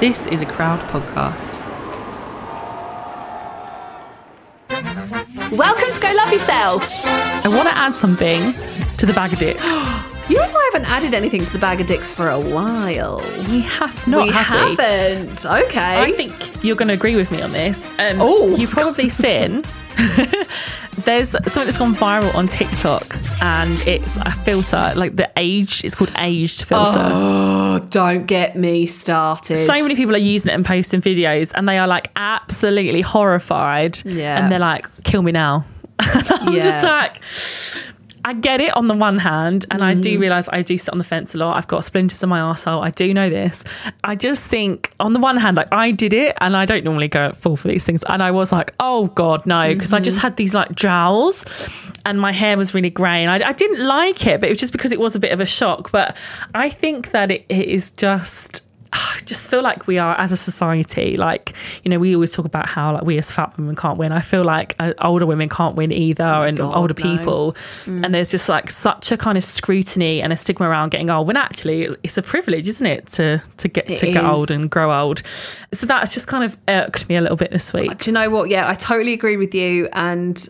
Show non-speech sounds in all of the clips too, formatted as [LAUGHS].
This is a crowd podcast. Welcome to Go Love Yourself. I want to add something to the bag of dicks. [GASPS] You and I haven't added anything to the bag of dicks for a while. we have not, we have haven't. Okay. I think you're going to agree with me on this. Um, Oh. [LAUGHS] you've probably seen. There's something that's gone viral on TikTok, and it's a filter, like the age. It's called aged filter. [GASPS] oh, don't get me started. so many people are using it and posting videos and they are like absolutely horrified Yeah. and they're like kill me now [LAUGHS] i'm Yeah. just like I get it on the one hand, and I Mm. do realize I do sit on the fence a lot. I've got splinters in my arsehole. I do know this. I just think, on the one hand, like I did it, and I don't normally go at full for these things. And I was like, oh God, no, because I just Mm-hmm. had these like jowls, and my hair was really grey, and I, I didn't like it, but it was just because it was a bit of a shock. But I think that it, it is just. I just feel like we are as a society, like you know, we always talk about how like we as fat women can't win. I feel like uh, older women can't win either, and God, older no. people. And there's just like such a kind of scrutiny and a stigma around getting old. When actually, it's a privilege, isn't it, to to get It to get old and grow old. So that's just kind of irked me a little bit this week. Do you know what? Yeah, I totally agree with you. And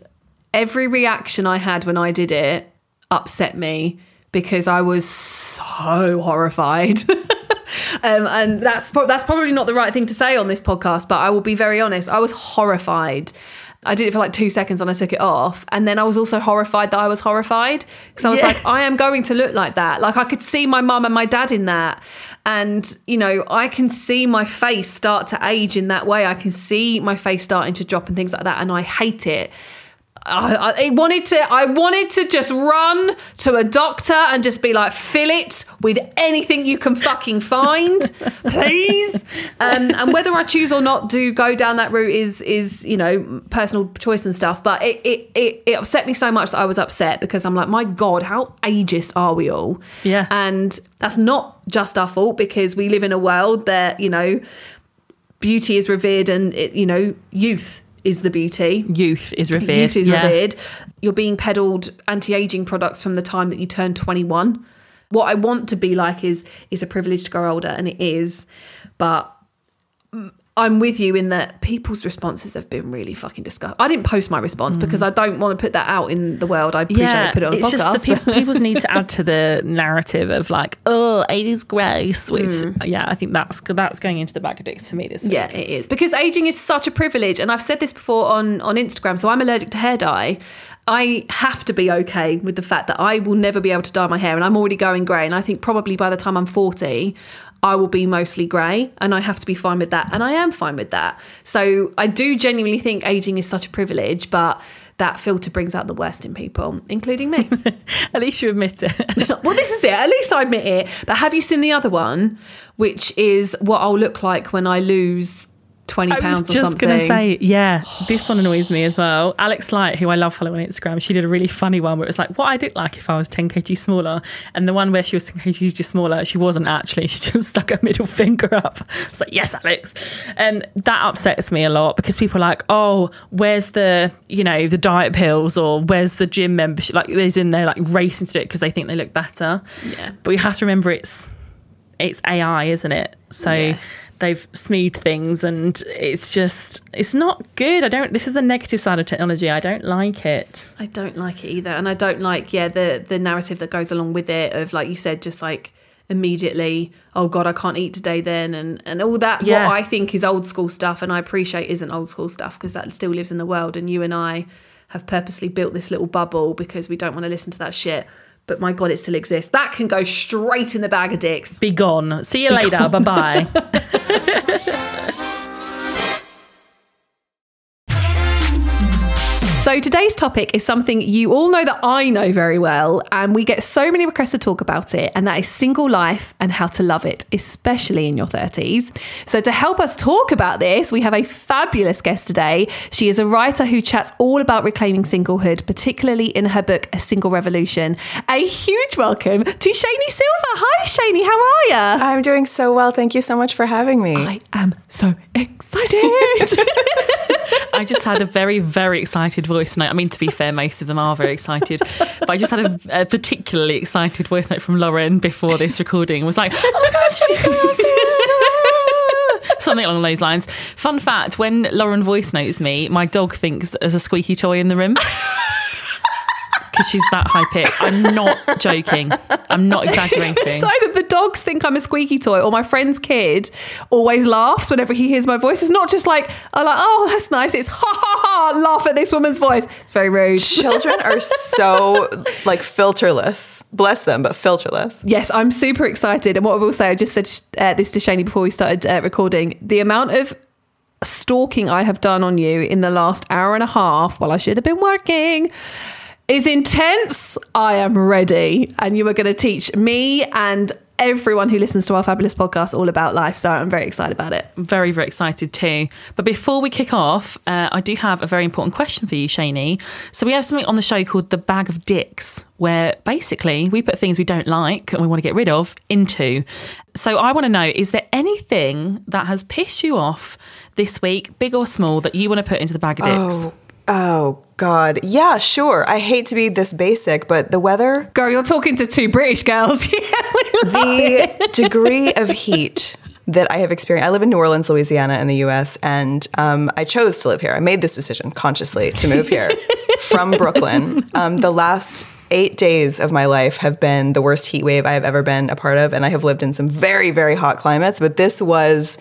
every reaction I had when I did it upset me because I was so horrified. [LAUGHS] um, and that's that's probably not the right thing to say on this podcast, but I will be very honest. I was horrified. I did it for like two seconds and I took it off. And then I was also horrified that I was horrified because I was Yeah. like, I am going to look like that. Like I could see my mum and my dad in that. And, you know, I can see my face start to age in that way. I can see my face starting to drop and things like that. And I hate it. I, I wanted to I wanted to just run to a doctor and just be like fill it with anything you can fucking find [LAUGHS] please. Um, and whether I choose or not to go down that route is is you know personal choice and stuff. But it it, it, it upset me so much that I was upset because I'm like my god how ageist are we all? Yeah. and that's not just our fault because we live in a world that you know beauty is revered and it, you know youth is the beauty Youth is revered. Youth is Yeah. revered. You're being peddled anti-aging products from the time that you turn 21. What I want to be like is is a privilege to grow older, and it is. But I'm with you in that people's responses have been really fucking disgusting. I didn't post my response because I don't want to put that out in the world. I appreciate I put it on Mm. it's podcast. just the but- people, people need to add to the [LAUGHS] narrative of like, oh, age is gross. Which, yeah, I think that's that's going into the bag of dicks for me this week. Mm. Yeah, it is because aging is such a privilege, and I've said this before on on Instagram. So I'm allergic to hair dye. I have to be okay with the fact that I will never be able to dye my hair, and I'm already going grey. And I think probably by the time I'm 40, I will be mostly grey, and I have to be fine with that, and I am fine with that. So I do genuinely think aging is such a privilege, but that filter brings out the worst in people, including me. [LAUGHS] At least you admit it. [LAUGHS] well, this is it. At least I admit it. But have you seen the other one, which is what I'll look like when I lose twenty pounds. I was just going to say, yeah, [SIGHS] this one annoys me as well. Alex Light, who I love following on Instagram, she did a really funny one where it was like, what I'd look like if I was 10 kg smaller. And the one where she was 10 kg smaller, she wasn't actually. [LAUGHS] She just stuck her middle finger up. It's like, yes, Alex. And that upsets me a lot because people are like, oh, where's the, you know, the diet pills or where's the gym membership? Like, there's in there like racing to do it because they think they look better. Yeah. But you have to remember it's it's AI, isn't it? So Yes. they've smoothed things and it's just it's not good. I don't this is the negative side of technology. I don't like it. I don't like it either, and I don't like yeah the the narrative that goes along with it of like you said, just like immediately, oh god, I can't eat today then, and and all that. Yeah. What I think is old school stuff, and I appreciate isn't old school stuff because that still lives in the world, and you and I have purposely built this little bubble because we don't want to listen to that shit. But my god, it still exists. That can go straight in the bag of dicks. Be gone. See you later. Bye bye. [LAUGHS] So today's topic is something you all know that I know very well, and we get so many requests to talk about it, and that is single life and how to love it, especially in your 30s. So to help us talk about this, we have a fabulous guest today. She is a writer who chats all about reclaiming singlehood, particularly in her book A Single Revolution. A huge welcome to Shani Silver. Hi Shani, how are you? I'm doing so well. Thank you so much for having me. I am so excited. [LAUGHS] I just had a very, very excited voice note. I mean, to be fair, most of them are very excited, but I just had a, a particularly excited voice note from Lauren before this recording. It was like, oh my God, Shani's coming. Something along those lines. Fun fact when Lauren voice notes me, my dog thinks there's a squeaky toy in the room. Because she's that high pitched. I'm not [LAUGHS] joking. I'm not exaggerating. It's either the dogs think I'm a squeaky toy or my friend's kid always laughs whenever he hears my voice. It's not just like, I'm like, oh, that's nice. It's ha ha ha, laugh at this woman's voice. It's very rude. Children are so [LAUGHS] like filterless. Bless them, but filterless. Yes, I'm super excited. And what I will say, I just said uh, this to Shani before we started uh, recording. The amount of stalking I have done on you in the last hour and a half while I should have been working is intense. I am ready. And you are going to teach me and everyone who listens to our fabulous podcast all about life. So I'm very excited about it. very, very excited too. But before we kick off, uh, I do have a very important question for you, Shani. So we have something on the show called the bag of dicks, where basically we put things we don't like and we want to get rid of into. So I want to know: is there anything that has pissed you off this week, big or small, that you want to put into the bag of dicks? Oh, oh God. Yeah, sure. I hate to be this basic, but the weather, Girl, you're talking to two British girls. [LAUGHS] yeah, we love it. the degree of heat that I have experienced. I live in New Orleans, Louisiana, in the U.S., and um, I chose to live here. I made this decision consciously to move here [LAUGHS] from Brooklyn. Um, the last eight days of my life have been the worst heat wave I have ever been a part of, and I have lived in some very, very hot climates. But this was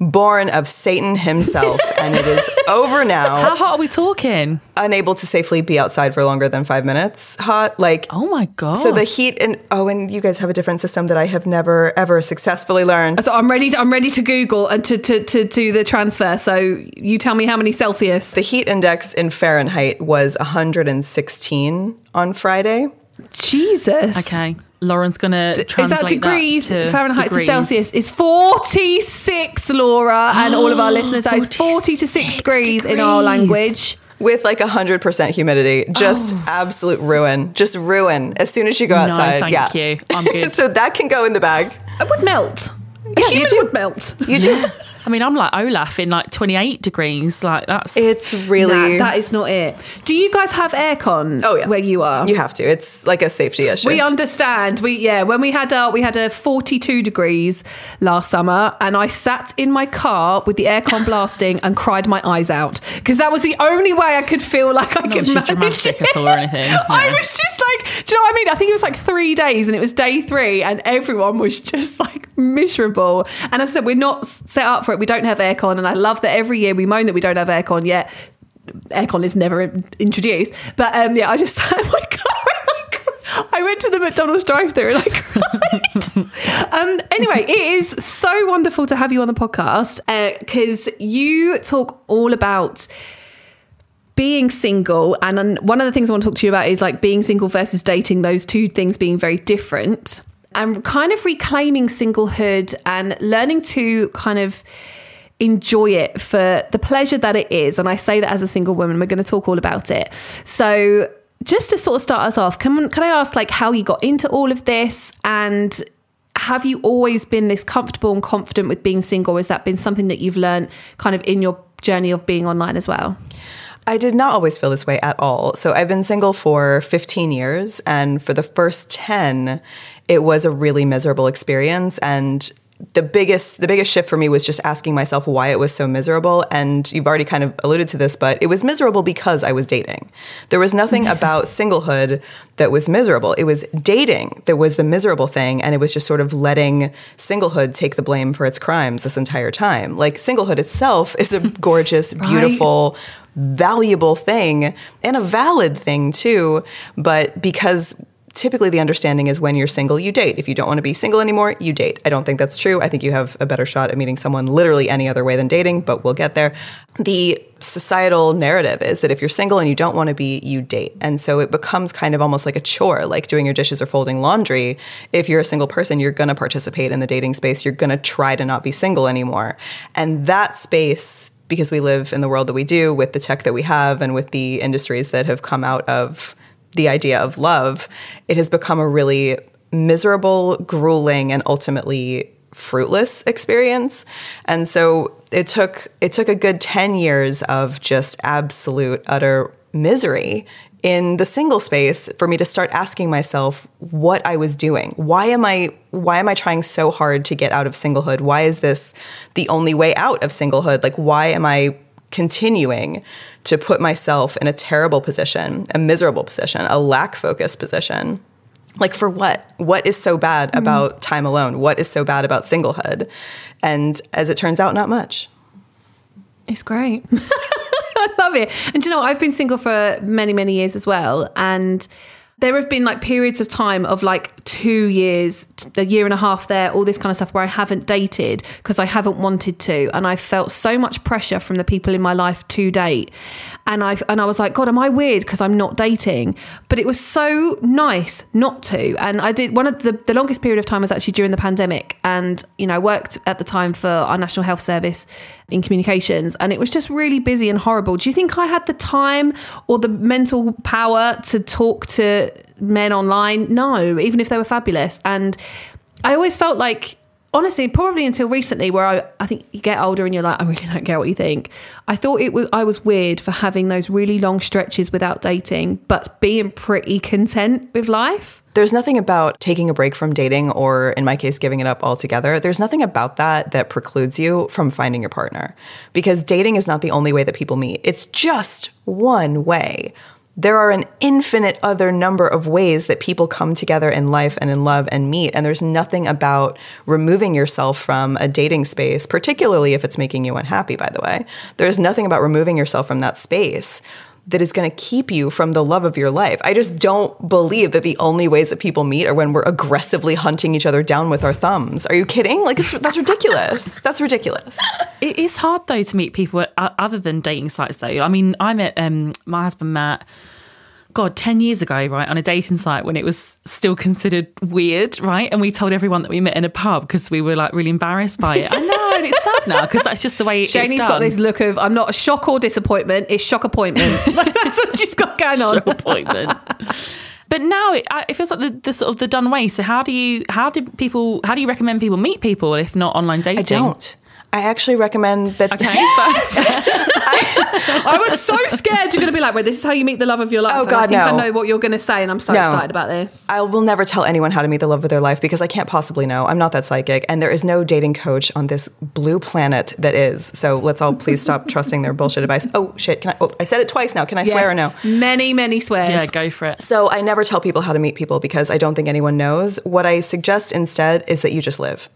born of Satan himself, [LAUGHS] and it is over now. How hot are we talking? Unable to safely be outside for longer than five minutes. Hot, like Oh my god! so the heat and oh, and you guys have a different system that I have never ever successfully learned. So I'm ready. To, I'm ready to Google and to, to to do the transfer. So you tell me how many Celsius. The heat index in Fahrenheit was 116 on Friday. Jesus. okay, Lauren's gonna Is translate that degrees to Fahrenheit degrees. to Celsius? Is 46, Laura, and all of our [GASPS] listeners. That is 40 to 6 46 degrees, in our language. With like 100% humidity. Just oh. absolute ruin. Just ruin as soon as you go No, outside. thank yeah. you. I'm [LAUGHS] good. so that can go in the bag. It would melt. A Yeah, you do. would melt. You do. [LAUGHS] I mean, I'm like Olaf in like 28 degrees. Like that's It's really. Nah, that is not it. Do you guys have aircon oh, yeah. where you are? You have to. It's like a safety issue. We understand. We yeah, when we had a we had a 42 degrees last summer and I sat in my car with the aircon [LAUGHS] blasting and cried my eyes out because that was the only way I could feel like I Not could manage dramatic it. at all or anything, [LAUGHS] I was just like, do you know what I mean? I think it was like 3 days and it was day 3 and everyone was just like miserable. And I said we're not set up for it. We don't have aircon and I love that every year we moan that we don't have aircon yet aircon is never introduced. But um, yeah, I just sat [LAUGHS] in my car. I went to the McDonald's drive-through and I cried. um, anyway, it is so wonderful to have you on the podcast because you talk all about being single and um, one of the things i want to talk to you about is like being single versus dating those two things being very different and kind of reclaiming singlehood and learning to kind of enjoy it for the pleasure that it is. And i say that as a single woman we're going to talk all about it. So just to sort of start us off can, can i ask like how you got into all of this? And have you always been this comfortable and confident with being single? Or has that been something that you've learned kind of in your journey of being online as well? I did not always feel this way at all. So I've been single for 15 years, and for the first 10, it was a really miserable experience. And the biggest the biggest shift for me was just asking myself why it was so miserable. And you've already kind of alluded to this, but it was miserable because I was dating. There was nothing about singlehood that was miserable. It was dating that was the miserable thing, and it was just sort of letting singlehood take the blame for its crimes this entire time. Like singlehood itself is a [LAUGHS] gorgeous, beautiful valuable thing and a valid thing too. But because typically the understanding is when you're single, you date. If you don't want to be single anymore, you date. I don't think that's true. I think you have a better shot at meeting someone literally any other way than dating, but we'll get there. The societal narrative is that if you're single and you don't want to be, you date. And so it becomes kind of almost like a chore, like doing your dishes or folding laundry. If you're a single person, you're going to participate in the dating space. You're going to try to not be single anymore. And that space because we live in the world that we do with the tech that we have and with the industries that have come out of the idea of love, it has become a really miserable, grueling, and ultimately fruitless experience. And so it took it took a good 10 years of just absolute utter misery in the single space for me to start asking myself what I was doing. Why am I why am I trying so hard to get out of singlehood? Why is this the only way out of singlehood? Like why am I continuing to put myself in a terrible position, a miserable position, a lack focused position? Like for what? What is so bad Mm-hmm. about time alone? What is so bad about singlehood? And as it turns out, not much. It's great. [LAUGHS] I love it. And you know, I've been single for many, many years as well. And there have been like periods of time of like two years, a year and a half there, all this kind of stuff where I haven't dated because I haven't wanted to. And I felt so much pressure from the people in my life to date. And I and I was like, God, am I weird because I'm not dating? But it was so nice not to. And I did one of the, the longest period of time was actually during the pandemic. And, you know, I worked at the time for our National Health Service in communications and it was just really busy and horrible. Do you think I had the time or the mental power to talk to men online? No, even if they were fabulous. And I always felt like honestly, probably until recently, where I, I think you get older and you're like, I really don't care what you think. I thought it was I was weird for having those really long stretches without dating, but being pretty content with life. There's nothing about taking a break from dating or, in my case, giving it up altogether. There's nothing about that that precludes you from finding your partner because dating is not the only way that people meet. It's just one way. There are an infinite other number of ways that people come together in life and in love and meet. And there's nothing about removing yourself from a dating space, particularly if it's making you unhappy, by the way. There's nothing about removing yourself from that space that is going to keep you from the love of your life. I just don't believe that the only ways that people meet are when we're aggressively hunting each other down with our thumbs. Are you kidding? Like it's, that's ridiculous. [LAUGHS] That's ridiculous. It is hard though to meet people other than dating sites though. I mean, I met um, my husband Matt. God, 10 years ago, right, on a dating site when it was still considered weird, right? And we told everyone that we met in a pub because we were like really embarrassed by it. I [LAUGHS] know, and it's sad [LAUGHS] now because that's just the way it's Shani's done. got this look of I'm not a shock or disappointment, it's shock appointment. Like, [LAUGHS] [LAUGHS] that's what she's got going on. Shock appointment. But now it, it feels like the, the sort of the done way. So how do you how do people how do you recommend people meet people if not online dating? I don't. I actually recommend that. Okay, [LAUGHS] first. [LAUGHS] I was so scared you're going to be like, wait, this is how you meet the love of your life. Oh, And God, I think no. I know what you're going to say, and I'm so No. excited about this. I will never tell anyone how to meet the love of their life because I can't possibly know. I'm not that psychic, and there is no dating coach on this blue planet that is. So let's all please stop [LAUGHS] trusting their bullshit advice. Oh shit! Can I? Oh, I said it twice now. Can I swear or no? Many, many swears. yeah, go for it. So I never tell people how to meet people because I don't think anyone knows. What I suggest instead is that you just live.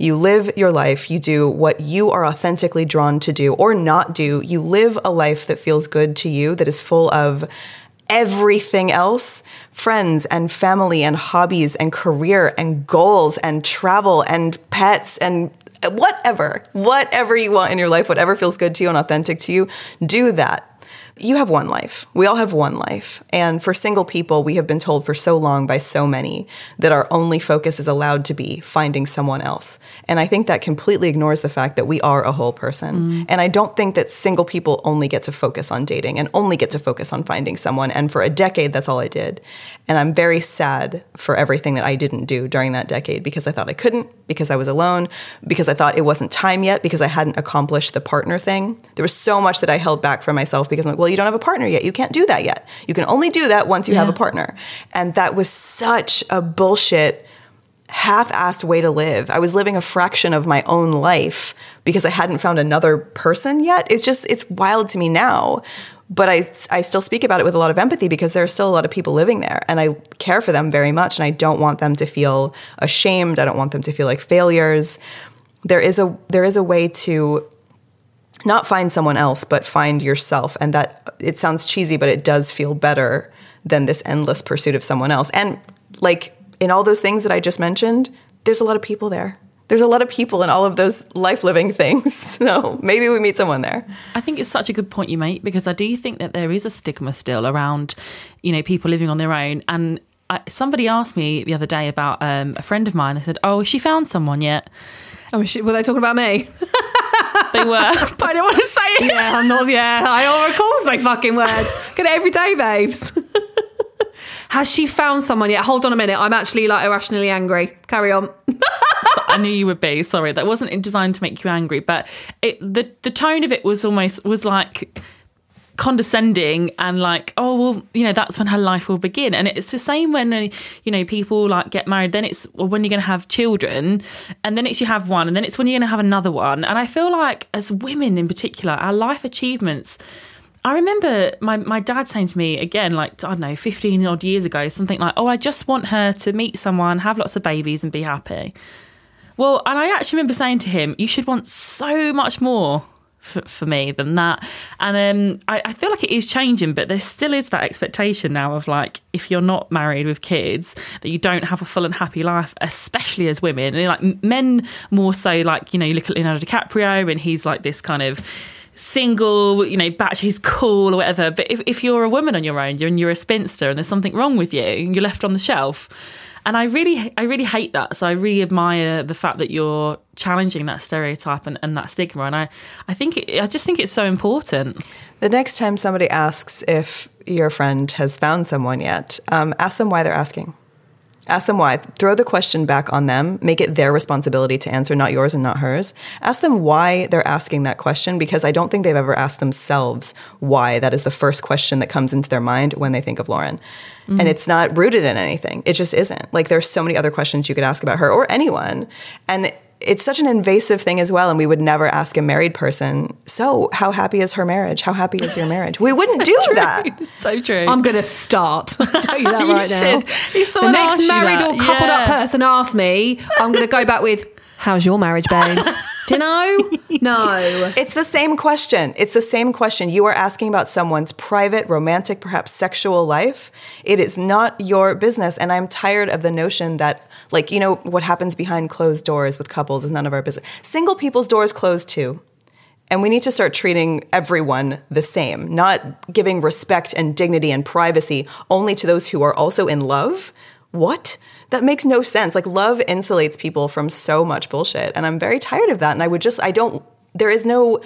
You live your life, you do what you are authentically drawn to do or not do. You live a life that feels good to you, that is full of everything else friends and family and hobbies and career and goals and travel and pets and whatever, whatever you want in your life, whatever feels good to you and authentic to you, do that you have one life. We all have one life. And for single people, we have been told for so long by so many that our only focus is allowed to be finding someone else. And I think that completely ignores the fact that we are a whole person. Mm. And I don't think that single people only get to focus on dating and only get to focus on finding someone. And for a decade, that's all I did. And I'm very sad for everything that I didn't do during that decade because I thought I couldn't, because I was alone, because I thought it wasn't time yet, because I hadn't accomplished the partner thing. There was so much that I held back for myself because I'm like, well, you don't have a partner yet. You can't do that yet. You can only do that once you have a partner. And that was such a bullshit half-assed way to live. I was living a fraction of my own life because I hadn't found another person yet. It's just it's wild to me now. But I I still speak about it with a lot of empathy because there are still a lot of people living there and I care for them very much and I don't want them to feel ashamed. I don't want them to feel like failures. There is a there is a way to not find someone else but find yourself and that it sounds cheesy but it does feel better than this endless pursuit of someone else and like in all those things that i just mentioned there's a lot of people there there's a lot of people in all of those life living things [LAUGHS] so maybe we meet someone there I think it's such a good point you make because I do think that there is a stigma still around, you know, people living on their own. And I, somebody asked me the other day about um, a friend of mine. They said, "Oh, has she found someone yet?" Oh, shit, were they talking about me? [LAUGHS] They were, but [LAUGHS] I don't want to say it. yeah, I'm not. Yeah, I of course they fucking word. Get it every day, babes. [LAUGHS] Has she found someone yet? Hold on a minute. I'm actually like irrationally angry. Carry on. [LAUGHS] I knew you would be. Sorry, that wasn't designed to make you angry, but it, the the tone of it was almost was like condescending and like oh well you know that's when her life will begin. And it's the same when you know people like get married then it's well, when you're going to have children and then it's you have one and then it's when you're going to have another one. And i feel like as women in particular our life achievements I remember my, my dad saying to me again, like, I don't know, 15 odd years ago, something like, oh, I just want her to meet someone, have lots of babies, and be happy. Well, and I actually remember saying to him, you should want so much more for, for me than that. And um, I, I, feel like it is changing, but there still is that expectation now of like, if you're not married with kids, that you don't have a full and happy life, especially as women. And like men more so, like, you know, you look at Leonardo DiCaprio and he's like this kind of single, you know, batch he's cool or whatever. But if, if you're a woman on your own, you're and you're a spinster and there's something wrong with you and you're left on the shelf. And I really I really hate that. So I really admire the fact that you're challenging that stereotype and, and that stigma. And I, I think it, I just think it's so important. The next time somebody asks if your friend has found someone yet, um, ask them why they're asking. Ask them why. Throw the question back on them. Make it their responsibility to answer, not yours and not hers. Ask them why they're asking that question because I don't think they've ever asked themselves why. That is the first question that comes into their mind when they think of Lauren. Mm-hmm. And it's not rooted in anything. It just isn't. Like there's so many other questions you could ask about her or anyone. And it's such an invasive thing as well and we would never ask a married person so how happy is her marriage? How happy is your marriage? We [LAUGHS] wouldn't so do true. that. [LAUGHS] So true. I'm gonna start. [LAUGHS] I'll tell you that right now. the next married or coupled yeah. up person asks me i'm gonna go back with how's your marriage babes? Do you know? No. It's the same question. It's the same question. You are asking about someone's private romantic perhaps sexual life. It is not your business and i'm tired of the notion that like, you know, what happens behind closed doors with couples is none of our business. Single people's doors closed too. And we need to start treating everyone the same, not giving respect and dignity and privacy only to those who are also in love. What? That makes no sense. Like, love insulates people from so much bullshit. And I'm very tired of that. And I would just, I don't, there is no,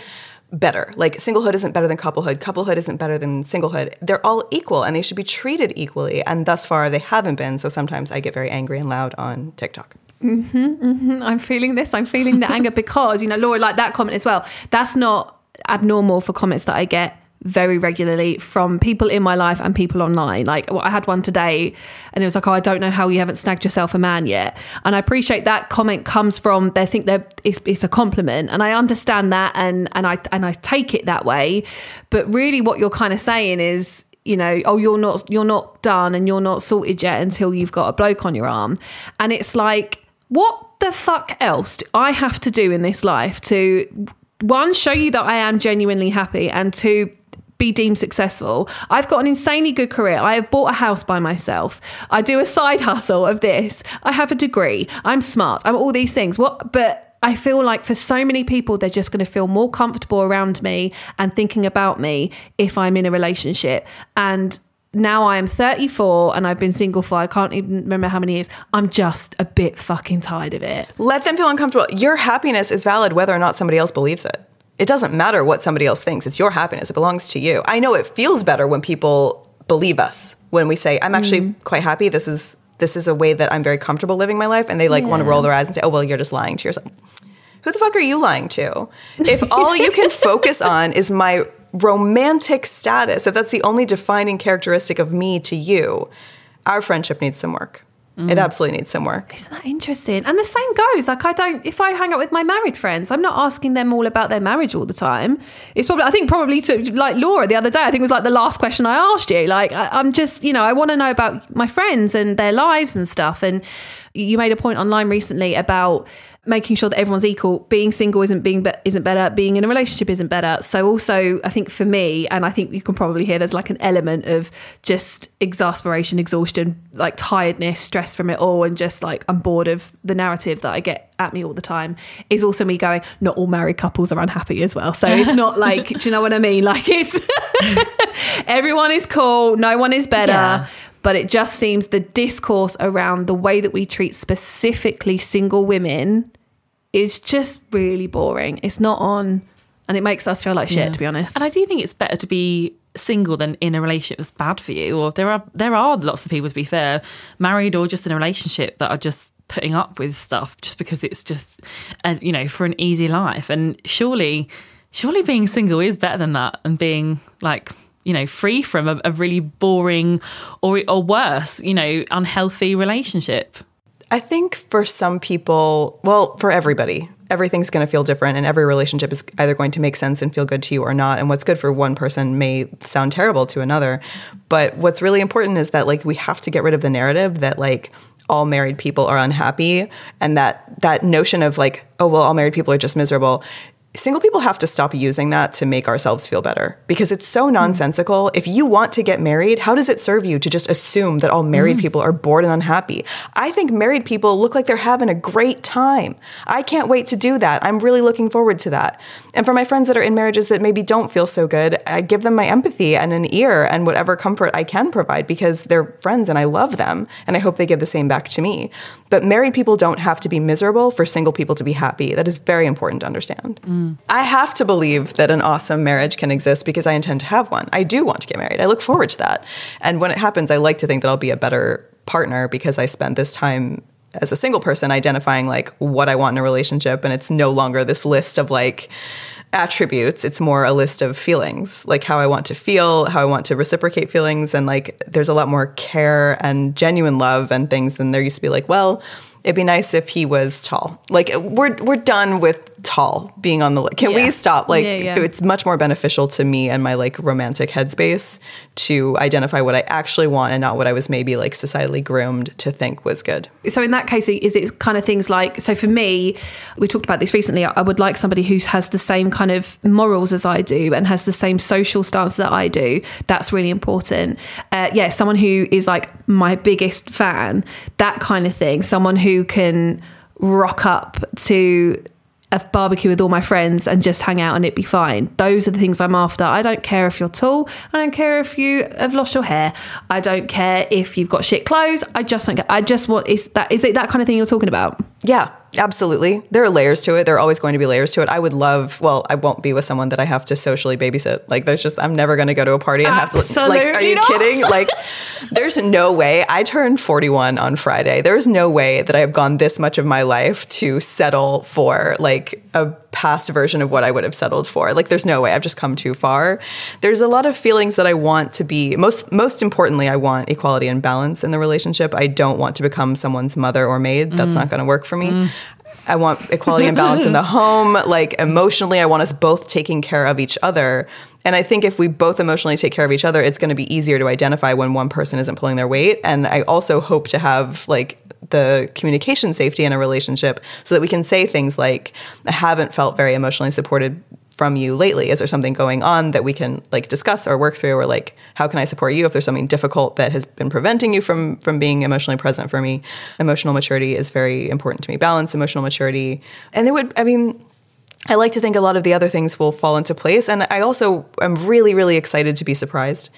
better. Like singlehood isn't better than couplehood. Couplehood isn't better than singlehood. They're all equal and they should be treated equally. And thus far, they haven't been. So sometimes I get very angry and loud on TikTok. Mm-hmm, mm-hmm. I'm feeling this. I'm feeling the anger [LAUGHS] because, you know, Laura, like that comment as well. That's not abnormal for comments that I get very regularly from people in my life and people online. Like well, I had one today and it was like, oh, I don't know how you haven't snagged yourself a man yet. And I appreciate that comment comes from they think that it's, it's a compliment. And I understand that and, and I and I take it that way. But really what you're kind of saying is, you know, oh, you're not you're not done and you're not sorted yet until you've got a bloke on your arm. And it's like, what the fuck else do I have to do in this life to one, show you that I am genuinely happy, and two, be deemed successful. I've got an insanely good career. I have bought a house by myself. I do a side [LAUGHS] hustle of this. I have a degree. I'm smart. I'm all these things. What but I feel like for so many people they're just going to feel more comfortable around me and thinking about me if I'm in a relationship. And now I am 34 and I've been single for I can't even remember how many years. I'm just a bit fucking tired of it. Let them feel uncomfortable. Your happiness is valid whether or not somebody else believes it it doesn't matter what somebody else thinks. It's your happiness. It belongs to you. I know it feels better when people believe us when we say, "I'm actually mm. quite happy. This is this is a way that I'm very comfortable living my life," and they like yeah. want to roll their eyes and say, "Oh, well, you're just lying to yourself." Who the fuck are you lying to? If all you can [LAUGHS] focus on is my romantic status, if that's the only defining characteristic of me to you, our friendship needs some work. Mm. It absolutely needs some work. Isn't that interesting? And the same goes. Like I don't if I hang out with my married friends, I'm not asking them all about their marriage all the time. It's probably I think probably to like Laura the other day, I think it was like the last question I asked you. Like I, am just, you know, I want to know about my friends and their lives and stuff. And you made a point online recently about making sure that everyone's equal. Being single isn't being be- isn't better. Being in a relationship isn't better. So also, I think for me, and I think you can probably hear there's like an element of just exasperation, exhaustion, like tiredness, stress from it all, and just like I'm bored of the narrative that I get at me all the time. Is also me going, not all married couples are unhappy as well. So it's not [LAUGHS] like, do you know what I mean? Like it's [LAUGHS] everyone is cool, no one is better. Yeah but it just seems the discourse around the way that we treat specifically single women is just really boring. It's not on, and it makes us feel like shit, yeah. to be honest. And I do think it's better to be single than in a relationship that's bad for you. Or there are there are lots of people, to be fair, married or just in a relationship that are just putting up with stuff just because it's just, uh, you know, for an easy life. And surely, surely being single is better than that, and being like you know, free from a, a really boring or or worse, you know, unhealthy relationship? I think for some people, well, for everybody, everything's going to feel different and every relationship is either going to make sense and feel good to you or not. And what's good for one person may sound terrible to another. But what's really important is that like we have to get rid of the narrative that like all married people are unhappy and that that notion of like oh well all married people are just miserable single people have to stop using that to make ourselves feel better because it's so mm-hmm. nonsensical. If you want to get married, how does it serve you to just assume that all married mm-hmm. people are bored and unhappy? I think married people look like they're having a great time. I can't wait to do that. I'm really looking forward to that. And for my friends that are in marriages that maybe don't feel so good, I give them my empathy and an ear and whatever comfort I can provide because they're friends and I love them and I hope they give the same back to me. But married people don't have to be miserable for single people to be happy. That is very important to understand. Mm. I have to believe that an awesome marriage can exist because I intend to have one. I do want to get married. I look forward to that. And when it happens, I like to think that I'll be a better partner because I spent this time as a single person identifying like what I want in a relationship and it's no longer this list of like attributes it's more a list of feelings like how i want to feel how i want to reciprocate feelings and like there's a lot more care and genuine love and things than there used to be like well it'd be nice if he was tall like we're we're done with tall being on the li- can Yeah. we stop like Yeah, yeah. it's much more beneficial to me and my like romantic headspace to identify what i actually want and not what i was maybe like societally groomed to think was good so in that case is it kind of things like so for me we talked about this recently i would like somebody who has the same kind of morals as i do and has the same social stance that i do that's really important uh, yeah someone who is like my biggest fan that kind of thing someone who can rock up to a barbecue with all my friends and just hang out and it'd be fine. Those are the things I'm after. I don't care if you're tall. I don't care if you have lost your hair. I don't care if you've got shit clothes. I just don't care. I just want is that is it that kind of thing you're talking about? Yeah, absolutely. There are layers to it. There are always going to be layers to it. I would love, well, I won't be with someone that I have to socially babysit. Like, there's just, I'm never going to go to a party and have to, like, are you not. kidding? [LAUGHS] Like, there's no way. I turned 41 on Friday. There's no way that I have gone this much of my life to settle for, like, a past version of what I would have settled for. Like, there's no way. I've just come too far. There's a lot of feelings that I want to be, most, most importantly, I want equality and balance in the relationship. I don't want to become someone's mother or maid. That's not going to work for me. I want equality and balance in the [LAUGHS] home. Like emotionally, I want us both taking care of each other. And I think if we both emotionally take care of each other, it's going to be easier to identify when one person isn't pulling their weight. And I also hope to have like the communication safety in a relationship so that we can say things like, I haven't felt very emotionally supported from you lately? Is there something going on that we can like discuss or work through or like how can I support you if there's something difficult that has been preventing you from from being emotionally present for me? Emotional maturity is very important to me. Balance, emotional maturity. And it would I mean I like to think a lot of the other things will fall into place. And I also am really, really excited to be surprised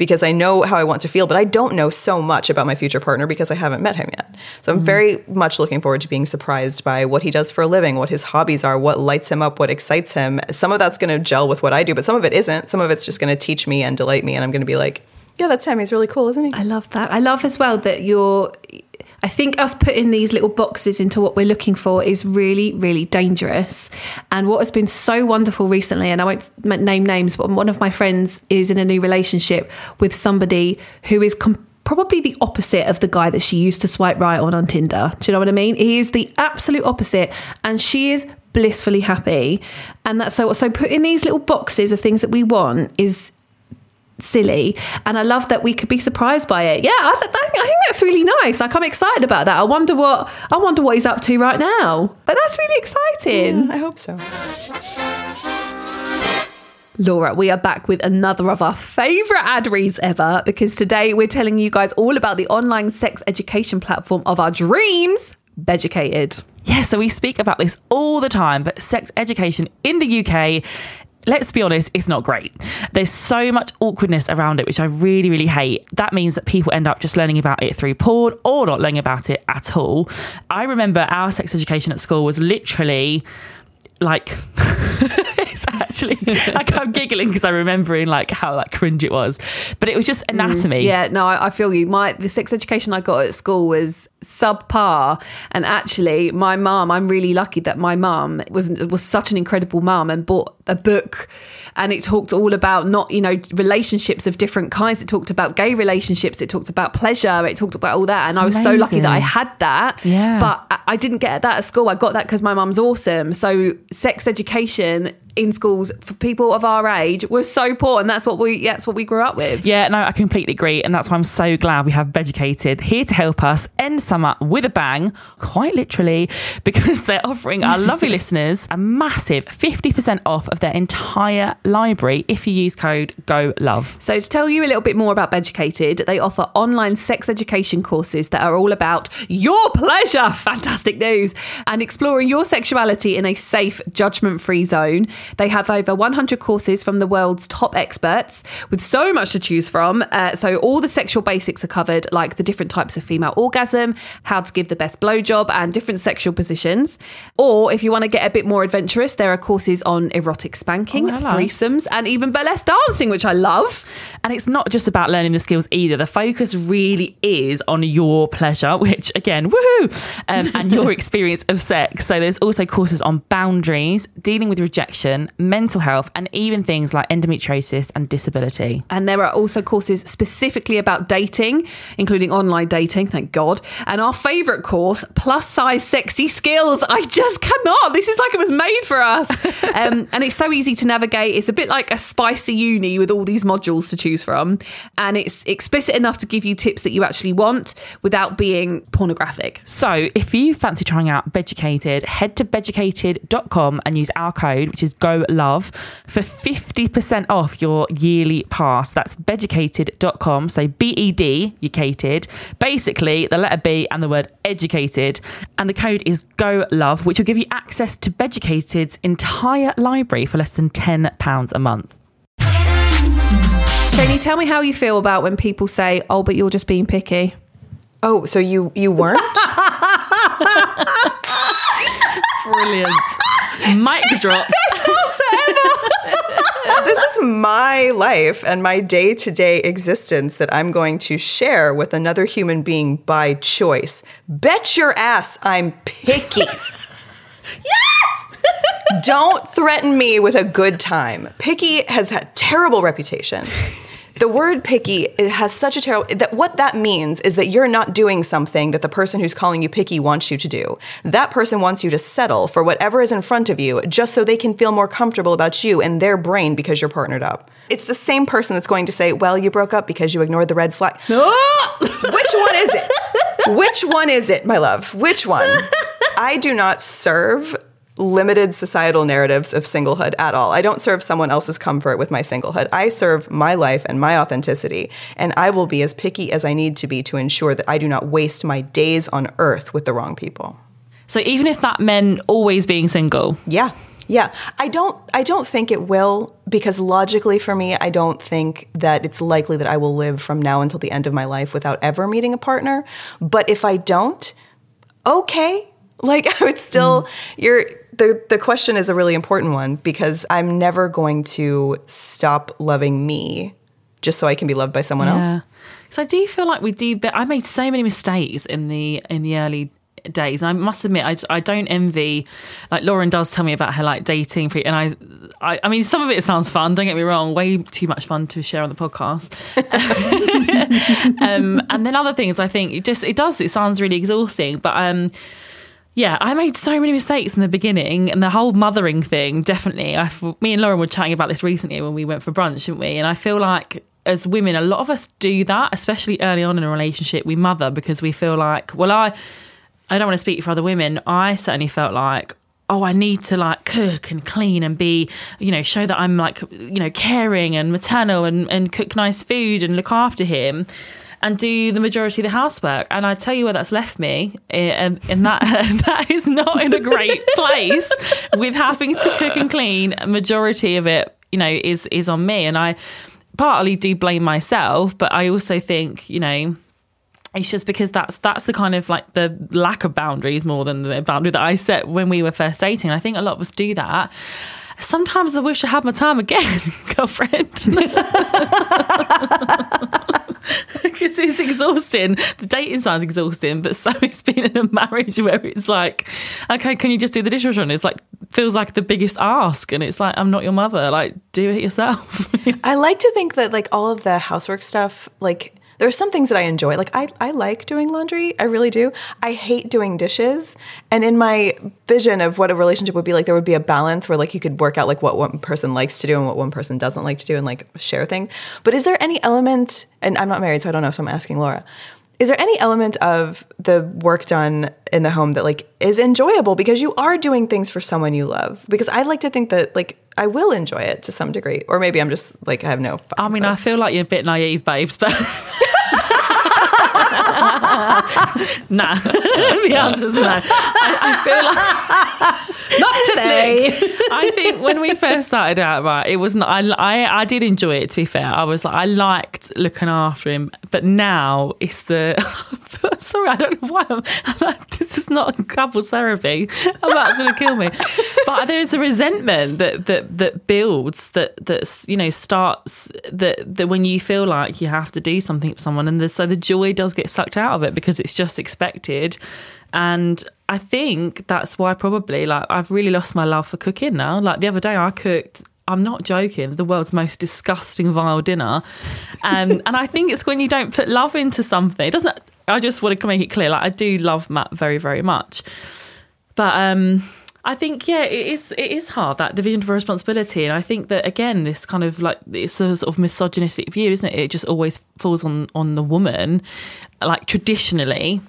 because I know how I want to feel, but I don't know so much about my future partner because I haven't met him yet. So I'm mm-hmm. very much looking forward to being surprised by what he does for a living, what his hobbies are, what lights him up, what excites him. Some of that's going to gel with what I do, but some of it isn't. Some of it's just going to teach me and delight me. And I'm going to be like, yeah, that's him. He's really cool, isn't he? I love that. I love as well that you're. I think us putting these little boxes into what we're looking for is really, really dangerous. And what has been so wonderful recently, and I won't name names, but one of my friends is in a new relationship with somebody who is. Probably the opposite of the guy that she used to swipe right on on Tinder. Do you know what I mean? He is the absolute opposite, and she is blissfully happy. And that's so. So putting these little boxes of things that we want is silly and i love that we could be surprised by it. Yeah I, th- I, think, I think that's really nice. Like i'm excited about that. I wonder what i wonder what he's up to right now. But that's really exciting. I hope so. Laura, we are back with another of our favourite ad reads ever because today we're telling you guys all about the online sex education platform of our dreams, Beducated. Yeah, so we speak about this all the time, but sex education in the UK, let's be honest, it's not great. There's so much awkwardness around it, which I really, really hate. That means that people end up just learning about it through porn or not learning about it at all. I remember our sex education at school was literally like [LAUGHS] actually. [LAUGHS] Like I'm giggling because I'm remembering like how like cringe it was, but it was just mm. anatomy. Yeah, no, I, I feel you. My the sex education I got at school was subpar. And actually my mum i'm really lucky that my mum was was such an incredible mum and bought a book. And it talked all about not you know relationships of different kinds. It talked about gay relationships. It talked about pleasure. It talked about all that. And i was so lucky that i had that. Yeah. but I- i didn't get that at school. I got that because my mum's awesome. So sex education in schools for people of our age was so poor and that's what we that's what we grew up with Yeah, no, I completely agree. And that's why I'm so glad we have Beducated here to help us end summer with a bang, quite literally, [LAUGHS] because they're offering our lovely [LAUGHS] listeners a massive 50% off of their entire library if you use code GOLOVE. So, to tell you a little bit more about Beducated, they offer online sex education courses that are all about your pleasure. Fantastic news. And exploring your sexuality in a safe, judgment free zone. They have over 100 courses from the world's top experts with so much to choose from. Uh, so, all the sexual basics are covered, like the different types of female orgasm, how to give the best blowjob, and different sexual positions. Or if you want to get a bit more adventurous, there are courses on erotic spanking, Oh, threesomes, and even burlesque dancing, which I love. And it's not just about learning the skills either. The focus really is on your pleasure, which again, woohoo, um, and your [LAUGHS] experience of sex. So there's also courses on boundaries, dealing with rejection, mental health, and even things like endometriosis and disability. And there are also courses specifically about dating, including online dating, thank God. And our favourite course, plus size sexy skills. I just cannot. This is like it was made for us. [LAUGHS] um, and it's so easy to navigate. It's a bit like a spicy uni with all these modules to choose from. And it's explicit enough to give you tips that you actually want without being pornographic. So if you fancy trying out Beducated, head to beducated.com and use our code, which is GOLOVE, for 50% off your yearly pass. That's beducated.com. So B E D, educated. Basically, the letter B and the word educated. And the code is Go Love, which will give you access to Beducated's entire library for less than £10 a month. Shani, tell me how you feel about when people say, oh, but you're just being picky. Oh, so you you weren't? [LAUGHS] [LAUGHS] Brilliant. Mic drop. This is my life and my day to day existence that I'm going to share with another human being by choice. Bet your ass I'm picky. yes! Don't threaten me with a good time. Picky has had terrible reputation. The word picky it has such a terrible that what that means is that you're not doing something that the person who's calling you picky wants you to do. That person wants you to settle for whatever is in front of you just so they can feel more comfortable about you and their brain because you're partnered up. It's the same person that's going to say, "Well, you broke up because you ignored the red flag." [LAUGHS] Which one is it? [LAUGHS] Which one is it, my love? Which one? I do not serve limited societal narratives of singlehood at all. I don't serve someone else's comfort with my singlehood. I serve my life and my authenticity, and I will be as picky as I need to be to ensure that I do not waste my days on earth with the wrong people. So even if that meant always being single, Yeah. Yeah. I don't I don't think it will because logically for me I don't think that it's likely that I will live from now until the end of my life without ever meeting a partner. But if I don't, okay. Like I would still you're the the question is a really important one because I'm never going to stop loving me just so I can be loved by someone else. Because I do feel like we do. But I made so many mistakes in the in the early days. I must admit, I, I don't envy. Like Lauren does tell me about her like dating, pre- and I, I I mean, some of it sounds fun. Don't get me wrong, way too much fun to share on the podcast. [LAUGHS] [LAUGHS] um, and then other things, I think it just it does. It sounds really exhausting, but um. Yeah, I made so many mistakes in the beginning, and the whole mothering thing. Definitely, I, me and Lauren were chatting about this recently when we went for brunch, didn't we? And I feel like as women, a lot of us do that, especially early on in a relationship. We mother because we feel like, well, I, I don't want to speak for other women. I certainly felt like, oh, I need to like cook and clean and be, you know, show that I'm like, you know, caring and maternal and, and cook nice food and look after him and do the majority of the housework. And I tell you where that's left me, eh, and, and that [LAUGHS] that is not in a great [LAUGHS] place with having to cook and clean. A majority of it, you know, is is on me, and I partly do blame myself, but I also think, you know. It's just because that's that's the kind of like the lack of boundaries more than the boundary that I set when we were first dating. I think a lot of us do that. Sometimes I wish I had my time again, [LAUGHS] girlfriend. [LAUGHS] because it's exhausting. The dating sounds exhausting, but so [LAUGHS] it's been in a marriage where it's like, okay, can you just do the dishwasher? And it's like feels like the biggest ask, and it's like I'm not your mother. Like, do it yourself. I like to think that like all of the housework stuff, like there's some things that I enjoy. Like I, I like doing laundry. I really do. I hate doing dishes. And in my vision of what a relationship would be like, there would be a balance where like you could work out like what one person likes to do and what one person doesn't like to do and like share things. But is there any element, and I'm not married, so I don't know, so I'm asking Laura. Is there any element of the work done in the home that like is enjoyable because you are doing things for someone you love? Because I like to think that like I will enjoy it to some degree, or maybe I'm just like I have no. I mean, I feel like you're a bit naive, babes, but. [LAUGHS] [LAUGHS] nah, [LAUGHS] the answer's no. I, I feel like [LAUGHS] Not today. I think when we first started out, right, it was not. I, I I did enjoy it. To be fair, I was like, I liked looking after him, but now it's the. sorry, I don't know why I'm. I'm like, this is not couples therapy. I'm that's going to kill me. But there's a resentment that that that builds that that's you know starts that that when you feel like you have to do something for someone, and the, so the joy does get sucked out of it because it's just expected. And I think that's why probably like I've really lost my love for cooking now. Like the other day, I cooked. I'm not joking. The world's most disgusting, vile dinner, um, [LAUGHS] and I think it's when you don't put love into something. It doesn't. I just want to make it clear. Like I do love Matt very, very much, but um, I think yeah, it is. It is hard that division of responsibility, and I think that again, this kind of like it's a sort of misogynistic view, isn't it? It just always falls on on the woman, like traditionally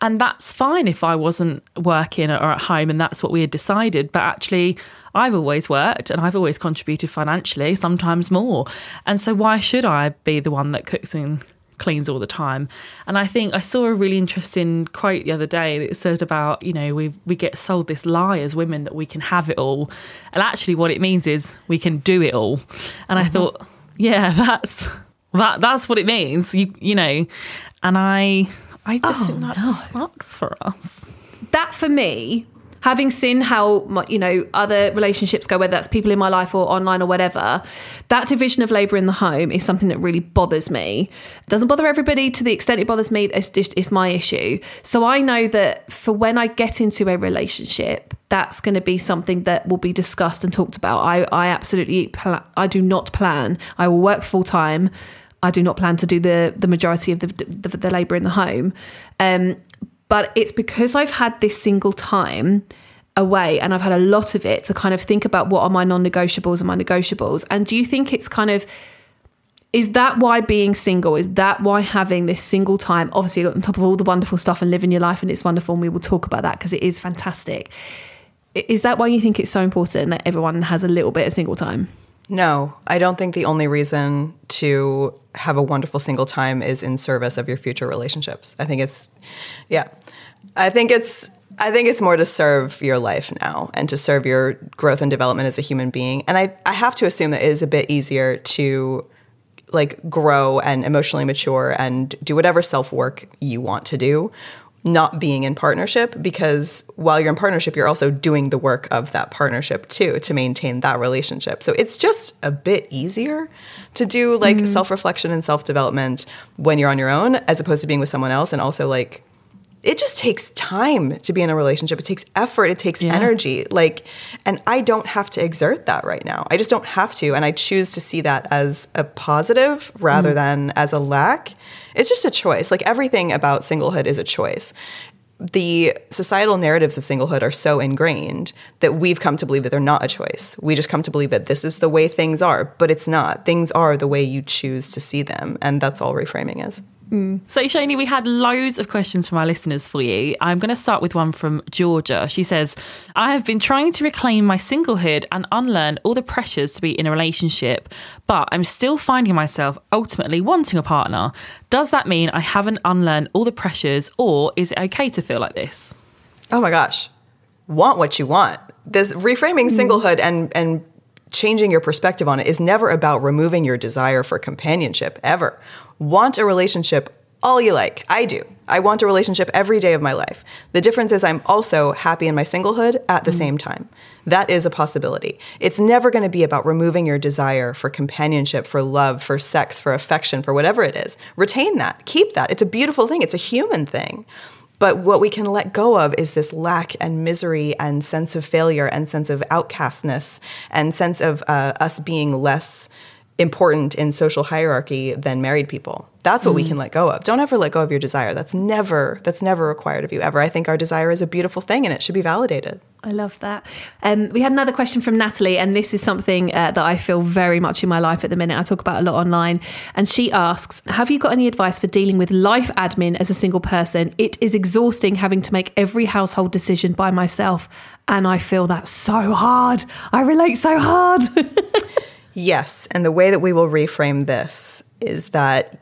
and that's fine if I wasn't working or at home and that's what we had decided. But actually, I've always worked and I've always contributed financially, sometimes more. And so, why should I be the one that cooks and cleans all the time? And I think I saw a really interesting quote the other day that said about, you know, we we get sold this lie as women that we can have it all. And actually, what it means is we can do it all. And I mm-hmm. thought, yeah, [LAUGHS] that's. That that's what it means, you you know, and I I just oh, think that sucks for us. that for me, having seen how you know other relationships go, whether that's people in my life or online or whatever, that division of labour in the home is something that really bothers me. It doesn't bother everybody to the extent it bothers me. It's just it's my issue. So I know that for when I get into a relationship, that's going to be something that will be discussed and talked about. I I absolutely pla- I do not plan. I will work full time. I do not plan to do the the majority of the the, the labour in the home. Um, but it's because I've had this single time away and I've had a lot of it to kind of think about what are my non-negotiables and my negotiables. And do you think it's kind of is that why being single is that why having this single time obviously on top of all the wonderful stuff and living your life and it's wonderful and we will talk about that because it is fantastic is that why you think it's so important that everyone has a little bit of single time No, I don't think the only reason to have a wonderful single time is in service of your future relationships. I think it's, yeah, I think it's. I think it's more to serve your life now and to serve your growth and development as a human being. And I, I have to assume that it is a bit easier to like grow and emotionally mature and do whatever self work you want to do, not being in partnership. Because while you're in partnership, you're also doing the work of that partnership too to maintain that relationship. So it's just a bit easier to do like mm-hmm. self reflection and self development when you're on your own as opposed to being with someone else. And also, like, it just takes time to be in a relationship. It takes effort, it takes energy. Like, and I don't have to exert that right now. I just don't have to. And I choose to see that as a positive rather mm. than as a lack. It's just a choice. Like, everything about singlehood is a choice. The societal narratives of singlehood are so ingrained that we've come to believe that they're not a choice. We just come to believe that this is the way things are, but it's not. Things are the way you choose to see them. And that's all reframing is. Mm. So, Shani, we had loads of questions from our listeners for you. I'm going to start with one from Georgia. She says, I have been trying to reclaim my singlehood and unlearn all the pressures to be in a relationship, but I'm still finding myself ultimately wanting a partner. Does that mean I haven't unlearned all the pressures, or is it okay to feel like this? Oh my gosh. Want what you want. This reframing mm. singlehood and and changing your perspective on it is never about removing your desire for companionship ever. Want a relationship all you like. I do. I want a relationship every day of my life. The difference is I'm also happy in my singlehood at the same time. That is a possibility. It's never going to be about removing your desire for companionship, for love, for sex, for affection, for whatever it is. Retain that. Keep that. It's a beautiful thing. It's a human thing. But what we can let go of is this lack and misery and sense of failure and sense of outcastness and sense of uh, us being less important in social hierarchy than married people. That's what we can let go of. Don't ever let go of your desire. That's never that's never required of you ever. I think our desire is a beautiful thing and it should be validated. I love that. Um, we had another question from Natalie, and this is something uh, that I feel very much in my life at the minute. I talk about a lot online. And she asks Have you got any advice for dealing with life admin as a single person? It is exhausting having to make every household decision by myself. And I feel that so hard. I relate so hard. [LAUGHS] Yes, and the way that we will reframe this is that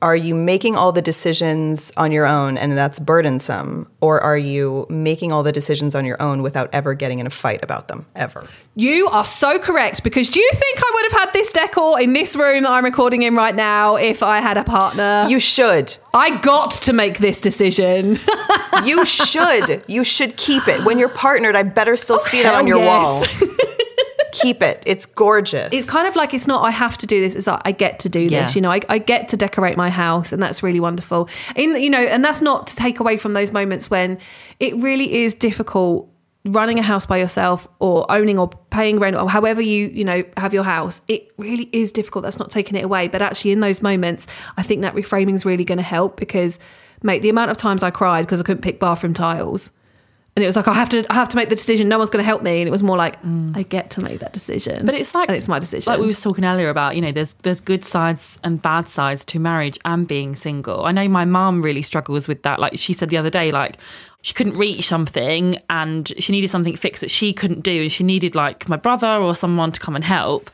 are you making all the decisions on your own and that's burdensome or are you making all the decisions on your own without ever getting in a fight about them ever? you are so correct because do you think I would have had this decor in this room that I'm recording in right now if I had a partner? You should. I got to make this decision. You [LAUGHS] should. you should keep it. When you're partnered, I better still see that on your yes. wall. [LAUGHS] keep it. It's gorgeous. it's kind of like it's not I have to do this. It's like I get to do Yeah. this. You know, I, I get to decorate my house, and that's really wonderful. In you know, and that's not to take away from those moments when it really is difficult running a house by yourself or owning or paying rent or however you you know have your house it really is difficult that's not taking it away but actually in those moments i think that reframing is really going to help because mate the amount of times i cried because i couldn't pick bathroom tiles and it was like I have to I have to make the decision no one's going to help me and it was more like mm. I get to make that decision But it's like and it's my decision Like we were talking earlier about, you know, there's there's good sides and bad sides to marriage and being single. I know my mom really struggles with that. Like she said the other day, like she couldn't reach something and she needed something fixed that she couldn't do, and she needed like my brother or someone to come and help.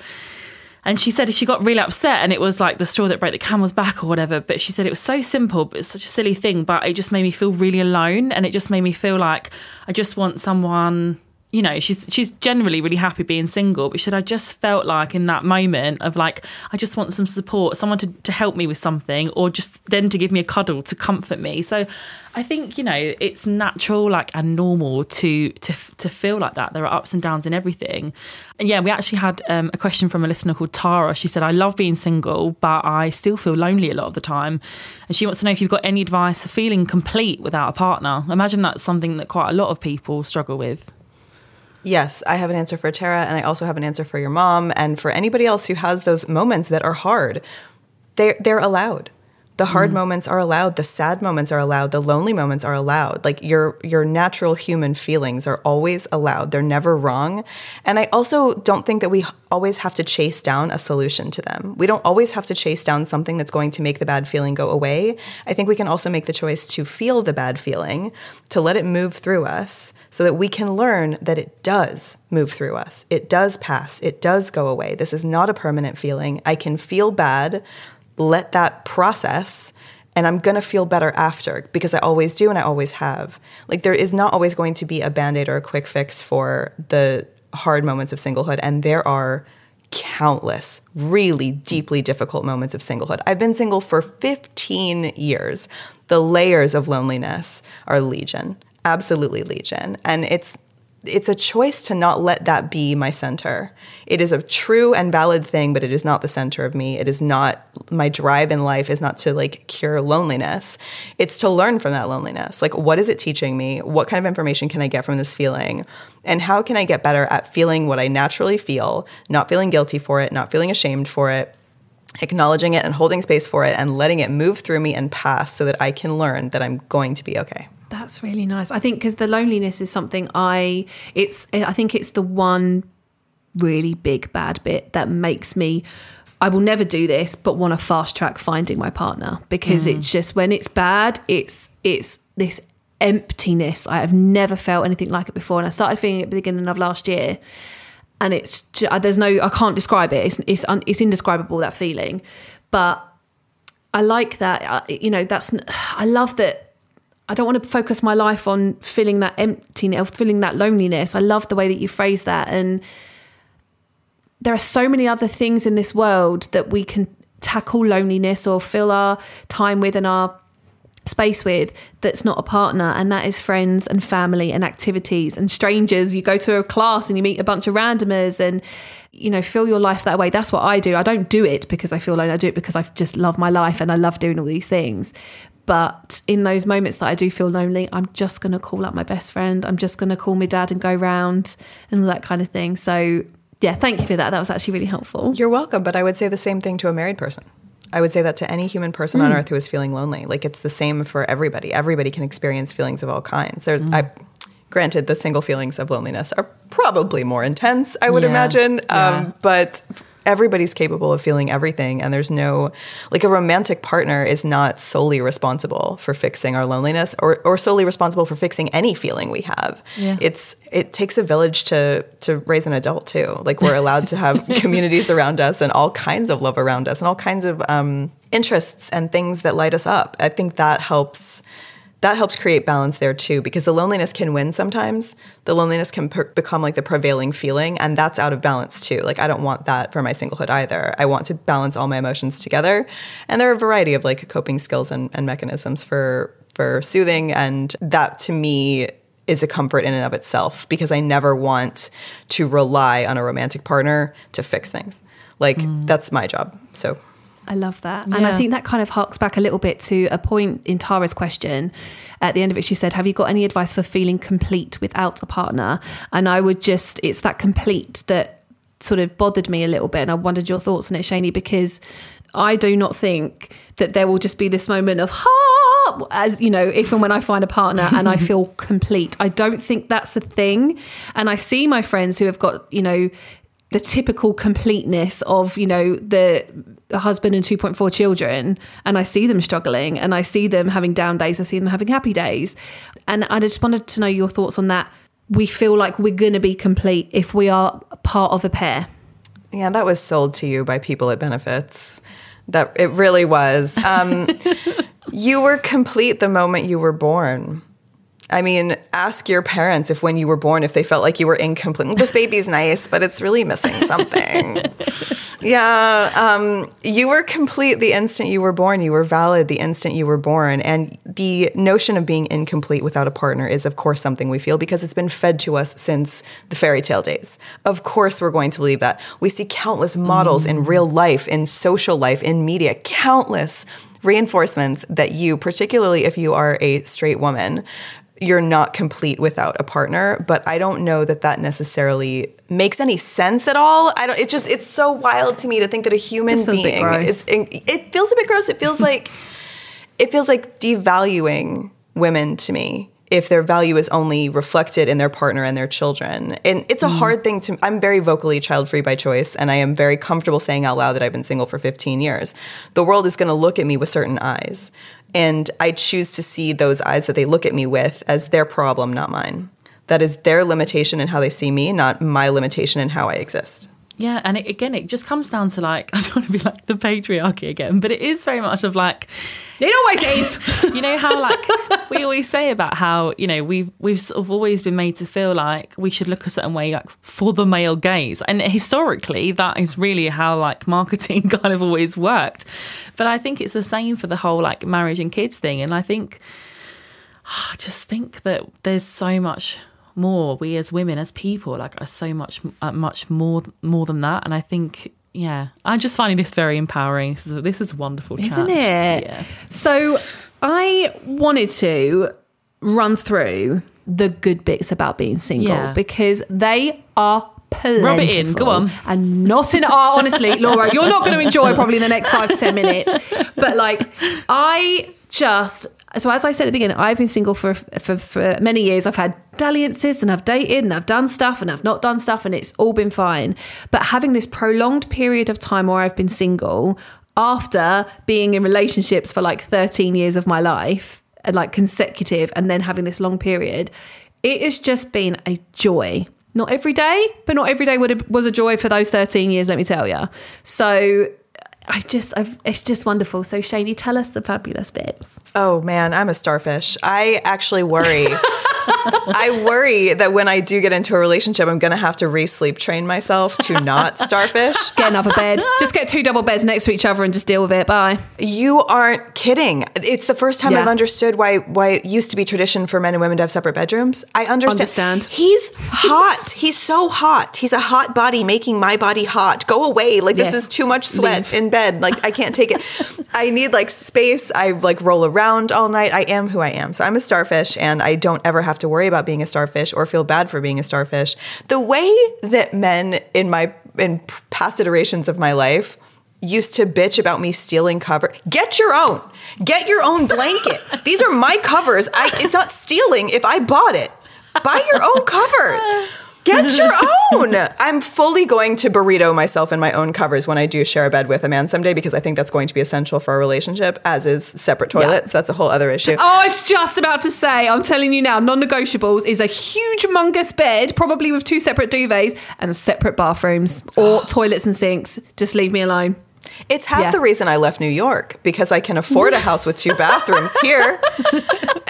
And she said if she got really upset and it was like the straw that broke the camel's back or whatever. But she said it was so simple, but it's such a silly thing. But it just made me feel really alone. And it just made me feel like I just want someone, you know, she's she's generally really happy being single. But she said I just felt like in that moment of like, I just want some support, someone to, to help me with something, or just then to give me a cuddle to comfort me. So I think, you know, it's natural, like and normal to to to feel like that. There are ups and downs in everything. And yeah, we actually had um, a question from a listener called Tara. She said, I love being single, but I still feel lonely a lot of the time. And she wants to know if you've got any advice for feeling complete without a partner. Imagine that's something that quite a lot of people struggle with. Yes, I have an answer for Tara, and I also have an answer for your mom, and for anybody else who has those moments that are hard. They're they're allowed. The hard mm. moments are allowed. The sad moments are allowed. The lonely moments are allowed. Like your your natural human feelings are always allowed. They're never wrong. And I also don't think that we always have to chase down a solution to them. We don't always have to chase down something that's going to make the bad feeling go away. I think we can also make the choice to feel the bad feeling, to let it move through us, so that we can learn that it does move through us. It does pass. It does go away. This is not a permanent feeling. I can feel bad let that process and I'm to feel better after because I always do and I always have. Like there is not always going to be a band-aid or a quick fix for the hard moments of singlehood and there are countless really deeply difficult moments of singlehood. I've been single for 15 years. The layers of loneliness are legion. Absolutely legion. And it's it's a choice to not let that be my center. It is a true and valid thing, but it is not the center of me. It is not my drive in life is not to like cure loneliness. It's to learn from that loneliness. Like what is it teaching me? What kind of information can I get from this feeling? And how can I get better at feeling what I naturally feel, not feeling guilty for it, not feeling ashamed for it, acknowledging it and holding space for it and letting it move through me and pass so that I can learn that I'm going to be okay. That's really nice. I think because the loneliness is something I it's I think it's the one really big bad bit that makes me I will never do this but want to fast track finding my partner because it's just when it's bad it's it's this emptiness. I have never felt anything like it before and I started feeling it at the beginning of last year and it's ju- there's no I can't describe it. It's it's un, it's indescribable that feeling. But I like that uh, you know that's I love that I don't want to focus my life on feeling that emptiness, feeling that loneliness. I love the way that you phrase that. And there are so many other things in this world that we can tackle loneliness or fill our time with and our space with that's not a partner and that is friends and family and activities and strangers you go to a class and you meet a bunch of randomers and you know fill your life that way that's what i do i don't do it because i feel lonely i do it because i just love my life and i love doing all these things but in those moments that i do feel lonely i'm just going to call up my best friend i'm just going to call my dad and go round and all that kind of thing so yeah thank you for that that was actually really helpful You're welcome, but I would say the same thing to a married person. I would say that to any human person on earth who is feeling lonely. Like it's the same for everybody. Everybody can experience feelings of all kinds. There, I, granted, the single feelings of loneliness are probably more intense. I would Yeah. imagine, Yeah. um, but everybody's capable of feeling everything. And there's no like a romantic partner is not solely responsible for fixing our loneliness or or solely responsible for fixing any feeling we have. Yeah. It's it takes a village to to raise an adult too. Like we're allowed to have [LAUGHS] communities around us and all kinds of love around us and all kinds of um, interests and things that light us up. I think that helps. That helps create balance there too, because the loneliness can win sometimes. The loneliness can per- become like the prevailing feeling, and that's out of balance too. Like I don't want that for my singlehood either. I want to balance all my emotions together, and there are a variety of like coping skills and, and mechanisms for for soothing, and that to me is a comfort in and of itself because I never want to rely on a romantic partner to fix things. Like mm. that's my job. So I love that. And I think that kind of harks back a little bit to a point in Tara's question. At the end of it, she said, Have you got any advice for feeling complete without a partner? And I would just, it's that complete that sort of bothered me a little bit. And I wondered your thoughts on it, Shani, because I do not think that there will just be this moment of, ha, as you know, if and when I find a partner [LAUGHS] and I feel complete. I don't think that's a thing. And I see my friends who have got, you know, the typical completeness of you know the husband and 2.4 children and i see them struggling and i see them having down days i see them having happy days and i just wanted to know your thoughts on that we feel like we're going to be complete if we are part of a pair Yeah, that was sold to you by people at benefits. That it really was. Um, [LAUGHS] you were complete the moment you were born. I mean, ask your parents if when you were born, if they felt like you were incomplete. This baby's nice, but it's really missing something. [LAUGHS] yeah, um, you were complete the instant you were born. You were valid the instant you were born. And the notion of being incomplete without a partner is, of course, something we feel because it's been fed to us since the fairy tale days. Of course, we're going to believe that. We see countless models in real life, in social life, in media, countless reinforcements that you, particularly if you are a straight woman, you're not complete without a partner but i don't know that that necessarily makes any sense at all. I don't it just it's so wild to me to think that a human feels a being is it feels a bit gross. It feels like [LAUGHS] it feels like devaluing women to me if their value is only reflected in their partner and their children. And it's a mm. hard thing to I'm very vocally child free by choice and I am very comfortable saying out loud that I've been single for 15 years. The world is going to look at me with certain eyes and I choose to see those eyes that they look at me with as their problem, not mine. That is their limitation in how they see me, not my limitation in how I exist. Yeah, and it, again, it just comes down to like [LAUGHS] I don't want to be like the patriarchy again, but it is very much of like it always is. [LAUGHS] You know how like we always say about how you know we've we've sort of always been made to feel like we should look a certain way like for the male gaze, and historically that is really how like marketing [LAUGHS] kind of always worked. But I think it's the same for the whole like marriage and kids thing, and I think [SIGHS] I just think that there's so much more we as women as people like are so much uh, much more more than that and i think yeah i'm just finding this very empowering this is, this is wonderful isn't it? yeah So I wanted to run through the good bits about being single Yeah. because they are plentiful. Rub it in, go on. And not in oh, honestly, [LAUGHS] Laura, you're not going to enjoy probably in the next five to ten minutes. But like, I just so as I said at the beginning, I've been single for for, for many years. I've had dalliances and I've dated and I've done stuff and I've not done stuff and it's all been fine. But having this prolonged period of time where I've been single after being in relationships for like 13 years of my life and like consecutive and then having this long period, it has just been a joy. Not every day, but not every day would have, was a joy for those 13 years, let me tell you. So I just, I've, it's just wonderful. So Shani, tell us the fabulous bits. Oh man, I'm a starfish. I actually worry [LAUGHS] I worry that when I do get into a relationship, I'm going to have to re-sleep train myself to not [LAUGHS] starfish. Get another bed. Just get two double beds next to each other and just deal with it. Bye. You aren't kidding. It's the first time Yeah. I've understood why why it used to be tradition for men and women to have separate bedrooms. I understand. Understand. He's hot. He's so hot. He's a hot body making my body hot. Go away. Like this is too much sweat Leave. in bed. Like I can't take it. I need like space. I like roll around all night. I am who I am. So I'm a starfish and I don't ever have to worry about being a starfish or feel bad for being a starfish. The way that men in my in past iterations of my life used to bitch about me stealing cover. Get your own. Get your own blanket. These are my covers. I it's not stealing if I bought it. Buy your own covers. Get your [LAUGHS] own. I'm fully going to burrito myself in my own covers when I do share a bed with a man someday because I think that's going to be essential for a relationship, as is separate toilets. That's a whole other issue. Oh, I was just about to say, I'm telling you now, non negotiables is a huge, humongous bed, probably with two separate duvets and separate bathrooms or toilets and sinks. Just leave me alone. It's half Yeah. the reason I left New York because I can afford a house with two [LAUGHS] bathrooms here.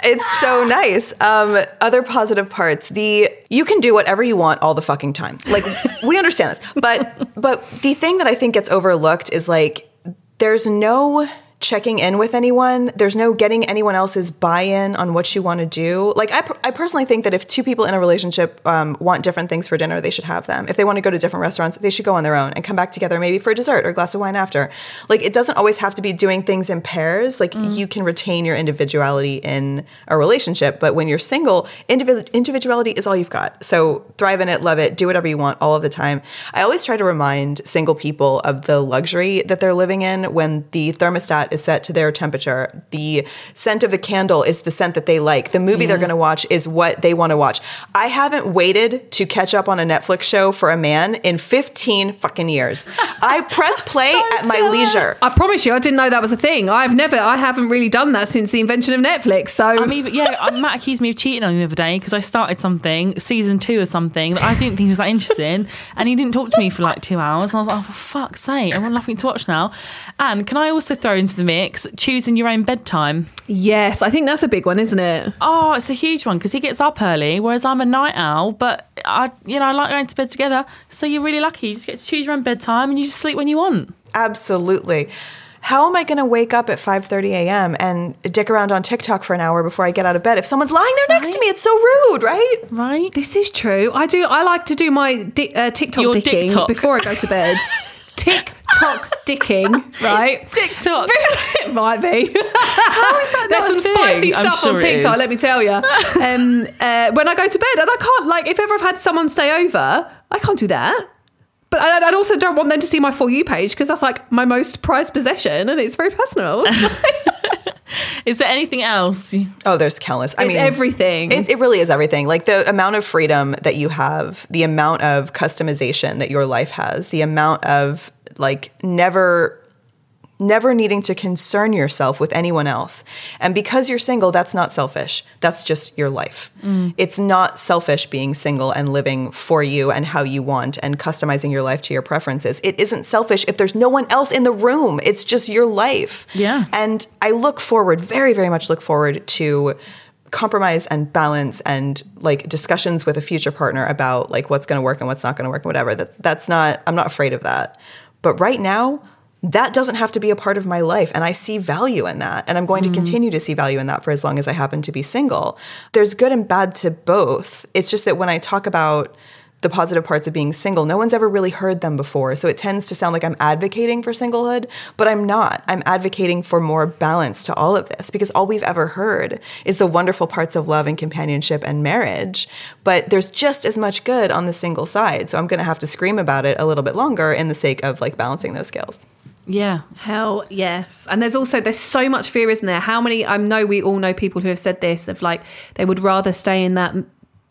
It's so nice. Um, other positive parts: the you can do whatever you want all the fucking time. Like we understand this, but but the thing that I think gets overlooked is like there's no checking in with anyone. There's no getting anyone else's buy-in on what you want to do. Like I, per- I personally think that if two people in a relationship um, want different things for dinner, they should have them. If they want to go to different restaurants, they should go on their own and come back together, maybe for a dessert or a glass of wine after. Like it doesn't always have to be doing things in pairs. Like you can retain your individuality in a relationship, but when you're single, individ- individuality is all you've got. So thrive in it, love it, do whatever you want all of the time. I always try to remind single people of the luxury that they're living in when the thermostat is set to their temperature. The scent of the candle is the scent that they like. The movie they're going to watch is what they want to watch. I haven't waited to catch up on a Netflix show for a man in 15 fucking years. I [LAUGHS] press play at my leisure. I promise you, I didn't know that was a thing. I've never, I haven't really done that since the invention of Netflix. So I mean, yeah, uh, Matt accused me of cheating on him the other day because I started something, season two or something, that I didn't think was that interesting. And he didn't talk to me for like two hours. And I was like, oh, for fuck's sake, I want nothing to watch now. And can I also throw into the mix choosing your own bedtime? yes, I think that's a big one, isn't it? Oh, it's a huge one because he gets up early, whereas I'm a night owl. But I, you know, I like going to bed together. So you're really lucky. You just get to choose your own bedtime and you just sleep when you want. Absolutely. How am I going to wake up at 5:30 a.m. and dick around on TikTok for an hour before I get out of bed? If someone's lying there next to me, it's so rude, right? Right? This is true. I do. I like to do my di- uh, TikTok Your dicking TikTok. before I go to bed. [LAUGHS] TikTok dicking, [LAUGHS] right? TikTok. [LAUGHS] it might be. How is that There's not some thing? spicy stuff sure on TikTok. Let me tell you. [LAUGHS] Um, uh, when I go to bed, and I can't like if ever I've had someone stay over, I can't do that. But I, I also don't want them to see my for you page because that's like my most prized possession, and it's very personal. Is there anything else? Oh, there's countless. I it's mean, everything. It, it really is everything. Like the amount of freedom that you have, the amount of customization that your life has, the amount of like never never needing to concern yourself with anyone else. And because you're single, that's not selfish. That's just your life. Mm. It's not selfish being single and living for you and how you want and customizing your life to your preferences. It isn't selfish if there's no one else in the room. It's just your life. Yeah. And I look forward, very, very much look forward to compromise and balance and like discussions with a future partner about like what's going to work and what's not going to work and whatever. That that's not I'm not afraid of that. But right now, that doesn't have to be a part of my life and I see value in that and I'm going to mm. continue to see value in that for as long as I happen to be single. There's good and bad to both. It's just that when I talk about the positive parts of being single. No one's ever really heard them before. So it tends to sound like I'm advocating for singlehood, but I'm not. I'm advocating for more balance to all of this because all we've ever heard is the wonderful parts of love and companionship and marriage. But there's just as much good on the single side. So I'm going to have to scream about it a little bit longer in the sake of like balancing those scales. Yeah. Hell yes. And there's also there's so much fear, isn't there? How many I know we all know people who have said this of like they would rather stay in that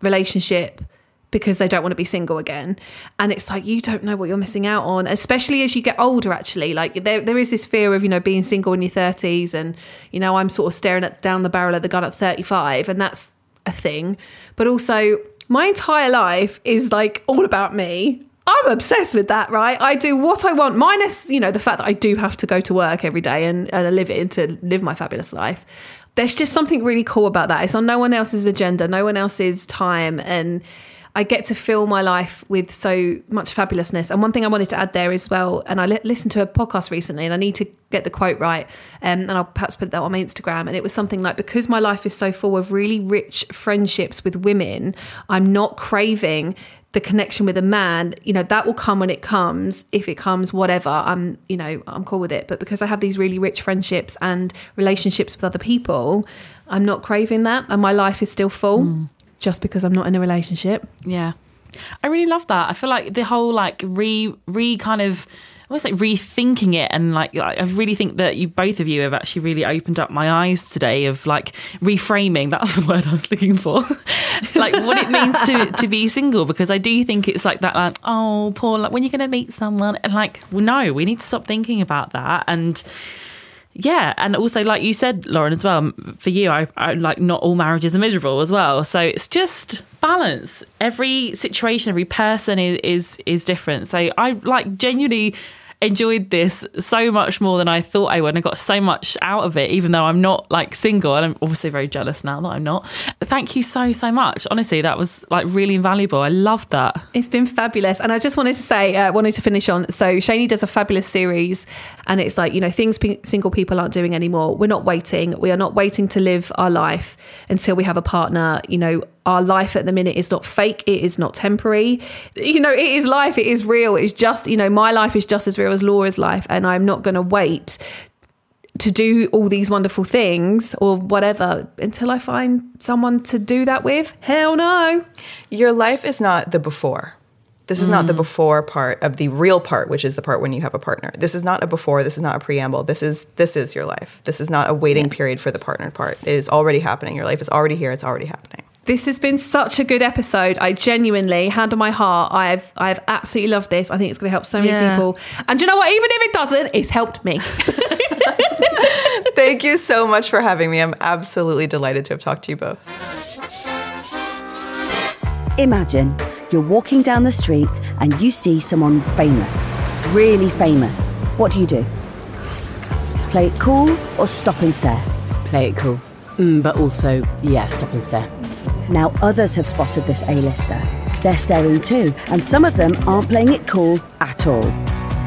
relationship because they don't want to be single again. And it's like you don't know what you're missing out on, especially as you get older actually. Like there there is this fear of, you know, being single in your 30s and you know, I'm sort of staring at down the barrel of the gun at 35 and that's a thing. But also my entire life is like all about me. I'm obsessed with that, right? I do what I want, minus, you know, the fact that I do have to go to work every day and, and live it to live my fabulous life. there's just something really cool about that. It's on no one else's agenda, no one else's time, and I get to fill my life with so much fabulousness. And one thing I wanted to add there as well, and I li- listened to a podcast recently, and I need to get the quote right, um, and I'll perhaps put that on my Instagram. And it was something like, because my life is so full of really rich friendships with women, I'm not craving the connection with a man. You know that will come when it comes. If it comes whatever i'm you know i'm cool with it. But because i have these really rich friendships and relationships with other people i'm not craving that and my life is still full just because i'm not in a relationship Yeah. I really love that. I feel like the whole like re re kind of almost like rethinking it and like I really think that you both of you have actually really opened up my eyes today of like reframing [LAUGHS] that's the word I was looking for [LAUGHS] like what it means to to be single because I do think it's like that like oh Paul like when you're gonna meet someone and like well, no we need to stop thinking about that and yeah and also like you said lauren as well for you I, I like not all marriages are miserable as well. So it's just balance. Every situation every person is is, is different. So i like genuinely enjoyed this so much more than i thought i would i got so much out of it even though i'm not like single and i'm obviously very jealous now that i'm not thank you so so much honestly that was like really invaluable i loved that It's been fabulous. And I just wanted to say, uh, wanted to finish on. So Shani does a fabulous series, and it's like, you know, things pe- single people aren't doing anymore. We're not waiting. We are not waiting to live our life until we have a partner. You know, our life at the minute is not fake. It is not temporary. You know, it is life. It is real. It's just, you know, my life is just as real as Laura's life. And I'm not going to wait to do all these wonderful things or whatever until I find someone to do that with. Hell no. Your life is not the before. This is not the mm. before part of the real part, which is the part when you have a partner. This is not a before. This is not a preamble. This is this is your life. This is not a waiting period for the partner part. It is already happening. Your life is already here. It's already happening. This has been such a good episode. I genuinely, hand on my heart, I've I've absolutely loved this. I think it's going to help so many Yeah. people. And you know what? Even if it doesn't, it's helped me. [LAUGHS] Thank you so much for having me. I'm absolutely delighted to have talked to you both. Imagine you're walking down the street and you see someone famous, really famous. What do you do? Play it cool or stop and stare? Play it cool. Mm, but also, yeah, stop and stare. Now, others have spotted this A-lister. They're staring too, and some of them aren't playing it cool at all.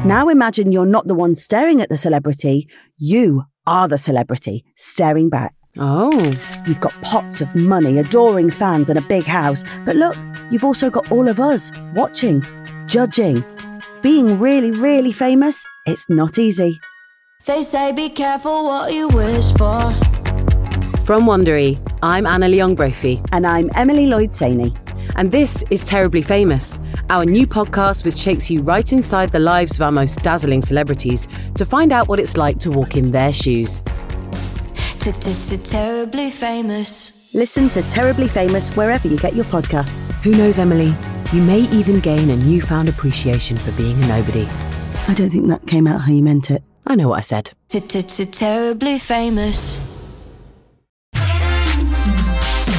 Now imagine you're not the one staring at the celebrity, you are the celebrity staring back. Oh, You've got pots of money, adoring fans, and a big house. But look, you've also got all of us watching, judging. Being really, really famous, it's not easy. They say be careful what you wish for. From Wondery, I'm Anna Leong Brophy, And I'm Emily Lloyd Saini. and this is Terribly Famous, our new podcast which takes you right inside the lives of our most dazzling celebrities to find out what it's like to walk in their shoes. Terribly famous. Listen to Terribly Famous wherever you get your podcasts. Who knows, Emily? You may even gain a newfound appreciation for being a nobody. I don't think that came out how you meant it. I know what I said. Terribly famous.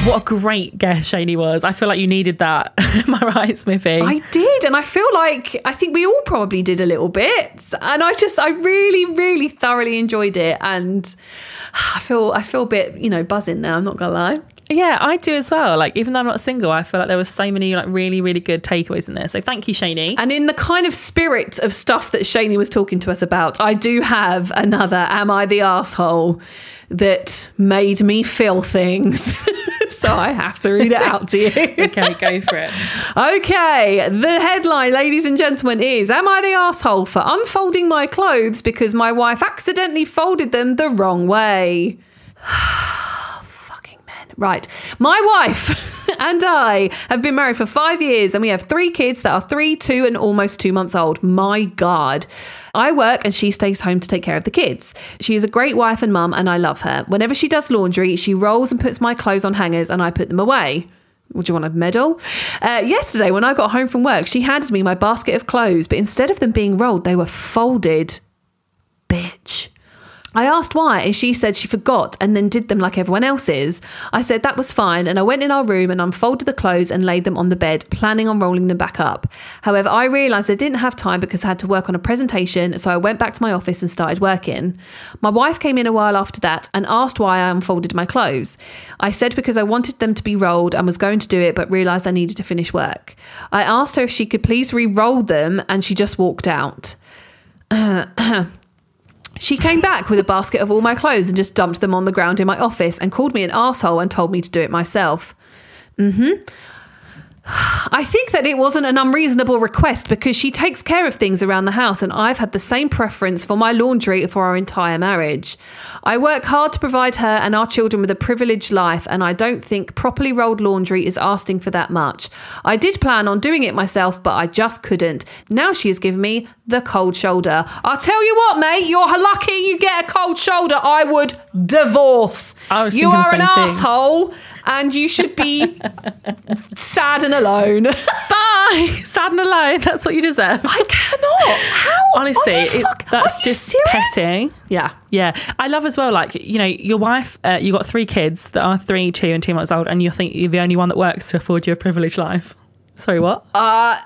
What a great guest Shani was. I feel like you needed that. [LAUGHS] Am I right, Smithy? I did, and I feel like I think we all probably did a little bit. And I just, I really, really thoroughly enjoyed it, and [SIGHS] I feel, I feel a bit, you know, buzzing now. I'm not gonna lie. Yeah, I do as well. Like, even though I'm not single, I feel like there was so many like really, really good takeaways in there. So thank you, Shani. And in the kind of spirit of stuff that Shani was talking to us about, I do have another Am I the Asshole that made me feel things. [LAUGHS] so I have to read it out to you. [LAUGHS] okay, go for it. Okay, the headline, ladies and gentlemen, is Am I the asshole for unfolding my clothes because my wife accidentally folded them the wrong way? [SIGHS] Fucking men. Right. My wife [LAUGHS] [LAUGHS] and I have been married for five years and we have three kids that are three, two, and almost two months old. My God. I work and she stays home to take care of the kids. She is a great wife and mum, and I love her. Whenever she does laundry, she rolls and puts my clothes on hangers and I put them away. Would you want a medal? Uh, yesterday, when I got home from work, she handed me my basket of clothes, but instead of them being rolled, they were folded. Bitch. I asked why, and she said she forgot and then did them like everyone else's. I said that was fine, and I went in our room and unfolded the clothes and laid them on the bed, planning on rolling them back up. However, I realised I didn't have time because I had to work on a presentation, so I went back to my office and started working. My wife came in a while after that and asked why I unfolded my clothes. I said because I wanted them to be rolled and was going to do it, but realised I needed to finish work. I asked her if she could please re roll them, and she just walked out. [CLEARS THROAT] She came back with a basket of all my clothes and just dumped them on the ground in my office and called me an asshole and told me to do it myself. Mm-hmm. I think that it wasn't an unreasonable request because she takes care of things around the house, and I've had the same preference for my laundry for our entire marriage. I work hard to provide her and our children with a privileged life, and I don't think properly rolled laundry is asking for that much. I did plan on doing it myself, but I just couldn't. Now she has given me the cold shoulder. I'll tell you what, mate, you're lucky you get a cold shoulder. I would divorce. I you are an thing. asshole, and you should be sad and alone. [LAUGHS] Bye. Sad and alone. That's what you deserve. I cannot. How? Honestly, it's that's just petty. Yeah. Yeah, I love as well. Like you know, your wife. Uh, you got three kids that are three, two, and two months old, and you think you're the only one that works to afford you a privileged life. Sorry, what? Uh,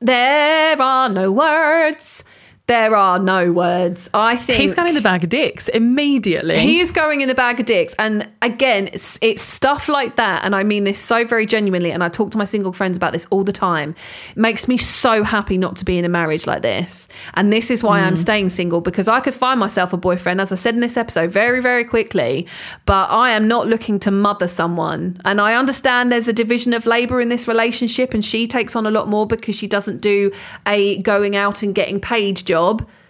there are no words. There are no words. I think He's going in the bag of dicks immediately. He is going in the bag of dicks. And again, it's, it's stuff like that. And I mean this so very genuinely. And I talk to my single friends about this all the time. It makes me so happy not to be in a marriage like this. And this is why I'm mm. staying single because I could find myself a boyfriend, as I said in this episode, very, very quickly. But I am not looking to mother someone. And I understand there's a division of labor in this relationship. And she takes on a lot more because she doesn't do a going out and getting paid job.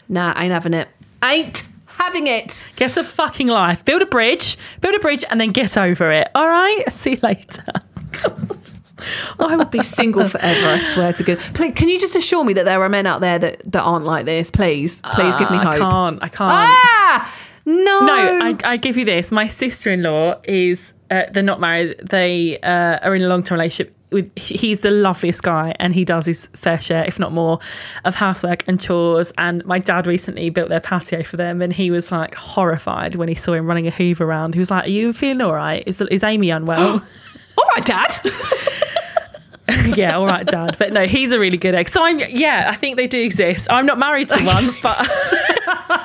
Nah, I ain't having it. Ain't having it. Get a fucking life. Build a bridge. Build a bridge, and then get over it. All right. [LAUGHS] See you later. [LAUGHS] I would be single forever. I swear to God. Please, can you just assure me that there are men out there that, that aren't like this? Please, please give me hope. I can't. I can't. Ah, no, No, I, I give you this. My sister-in-law is. Uh, they're not married. They uh, are in a long-term relationship. With he's the loveliest guy, and he does his fair share, if not more, of housework and chores. And my dad recently built their patio for them, and he was like horrified when he saw him running a Hoover around. He was like, "Are you feeling all right? Is is Amy unwell?" [GASPS] All right, Dad. [LAUGHS] [LAUGHS] yeah, all right, Dad. But no, he's a really good egg. So I'm, yeah, I think they do exist. I'm not married to one, but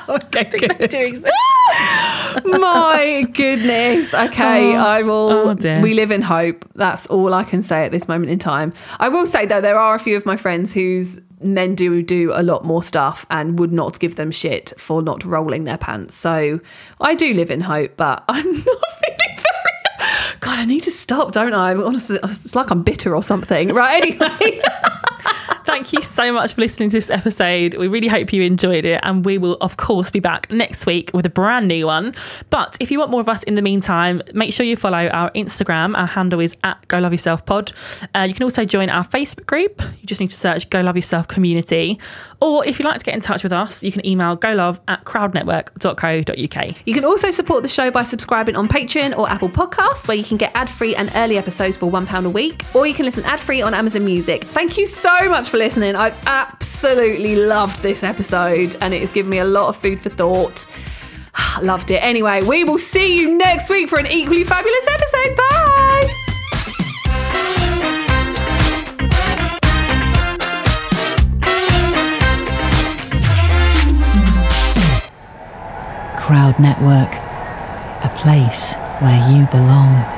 [LAUGHS] okay, they do exist. [LAUGHS] My goodness. Okay, oh, I will. Oh, we live in hope. That's all I can say at this moment in time. I will say though, there are a few of my friends whose men do do a lot more stuff and would not give them shit for not rolling their pants. So I do live in hope, but I'm not feeling. God, I need to stop, don't I? Honestly, it's like I'm bitter or something. Right. Anyway. [LAUGHS] Thank you so much for listening to this episode. We really hope you enjoyed it, and we will, of course, be back next week with a brand new one. But if you want more of us in the meantime, make sure you follow our Instagram. Our handle is at Go Love Yourself Pod. Uh, you can also join our Facebook group. You just need to search Go Love Yourself Community. Or if you'd like to get in touch with us, you can email golove at crowdnetwork.co.uk. You can also support the show by subscribing on Patreon or Apple Podcasts, where you can get ad free and early episodes for £1 a week, or you can listen ad free on Amazon Music. Thank you so much for listening. I've absolutely loved this episode, and it has given me a lot of food for thought. [SIGHS] Loved it. Anyway, we will see you next week for an equally fabulous episode. Bye. Crowd Network, a place where you belong.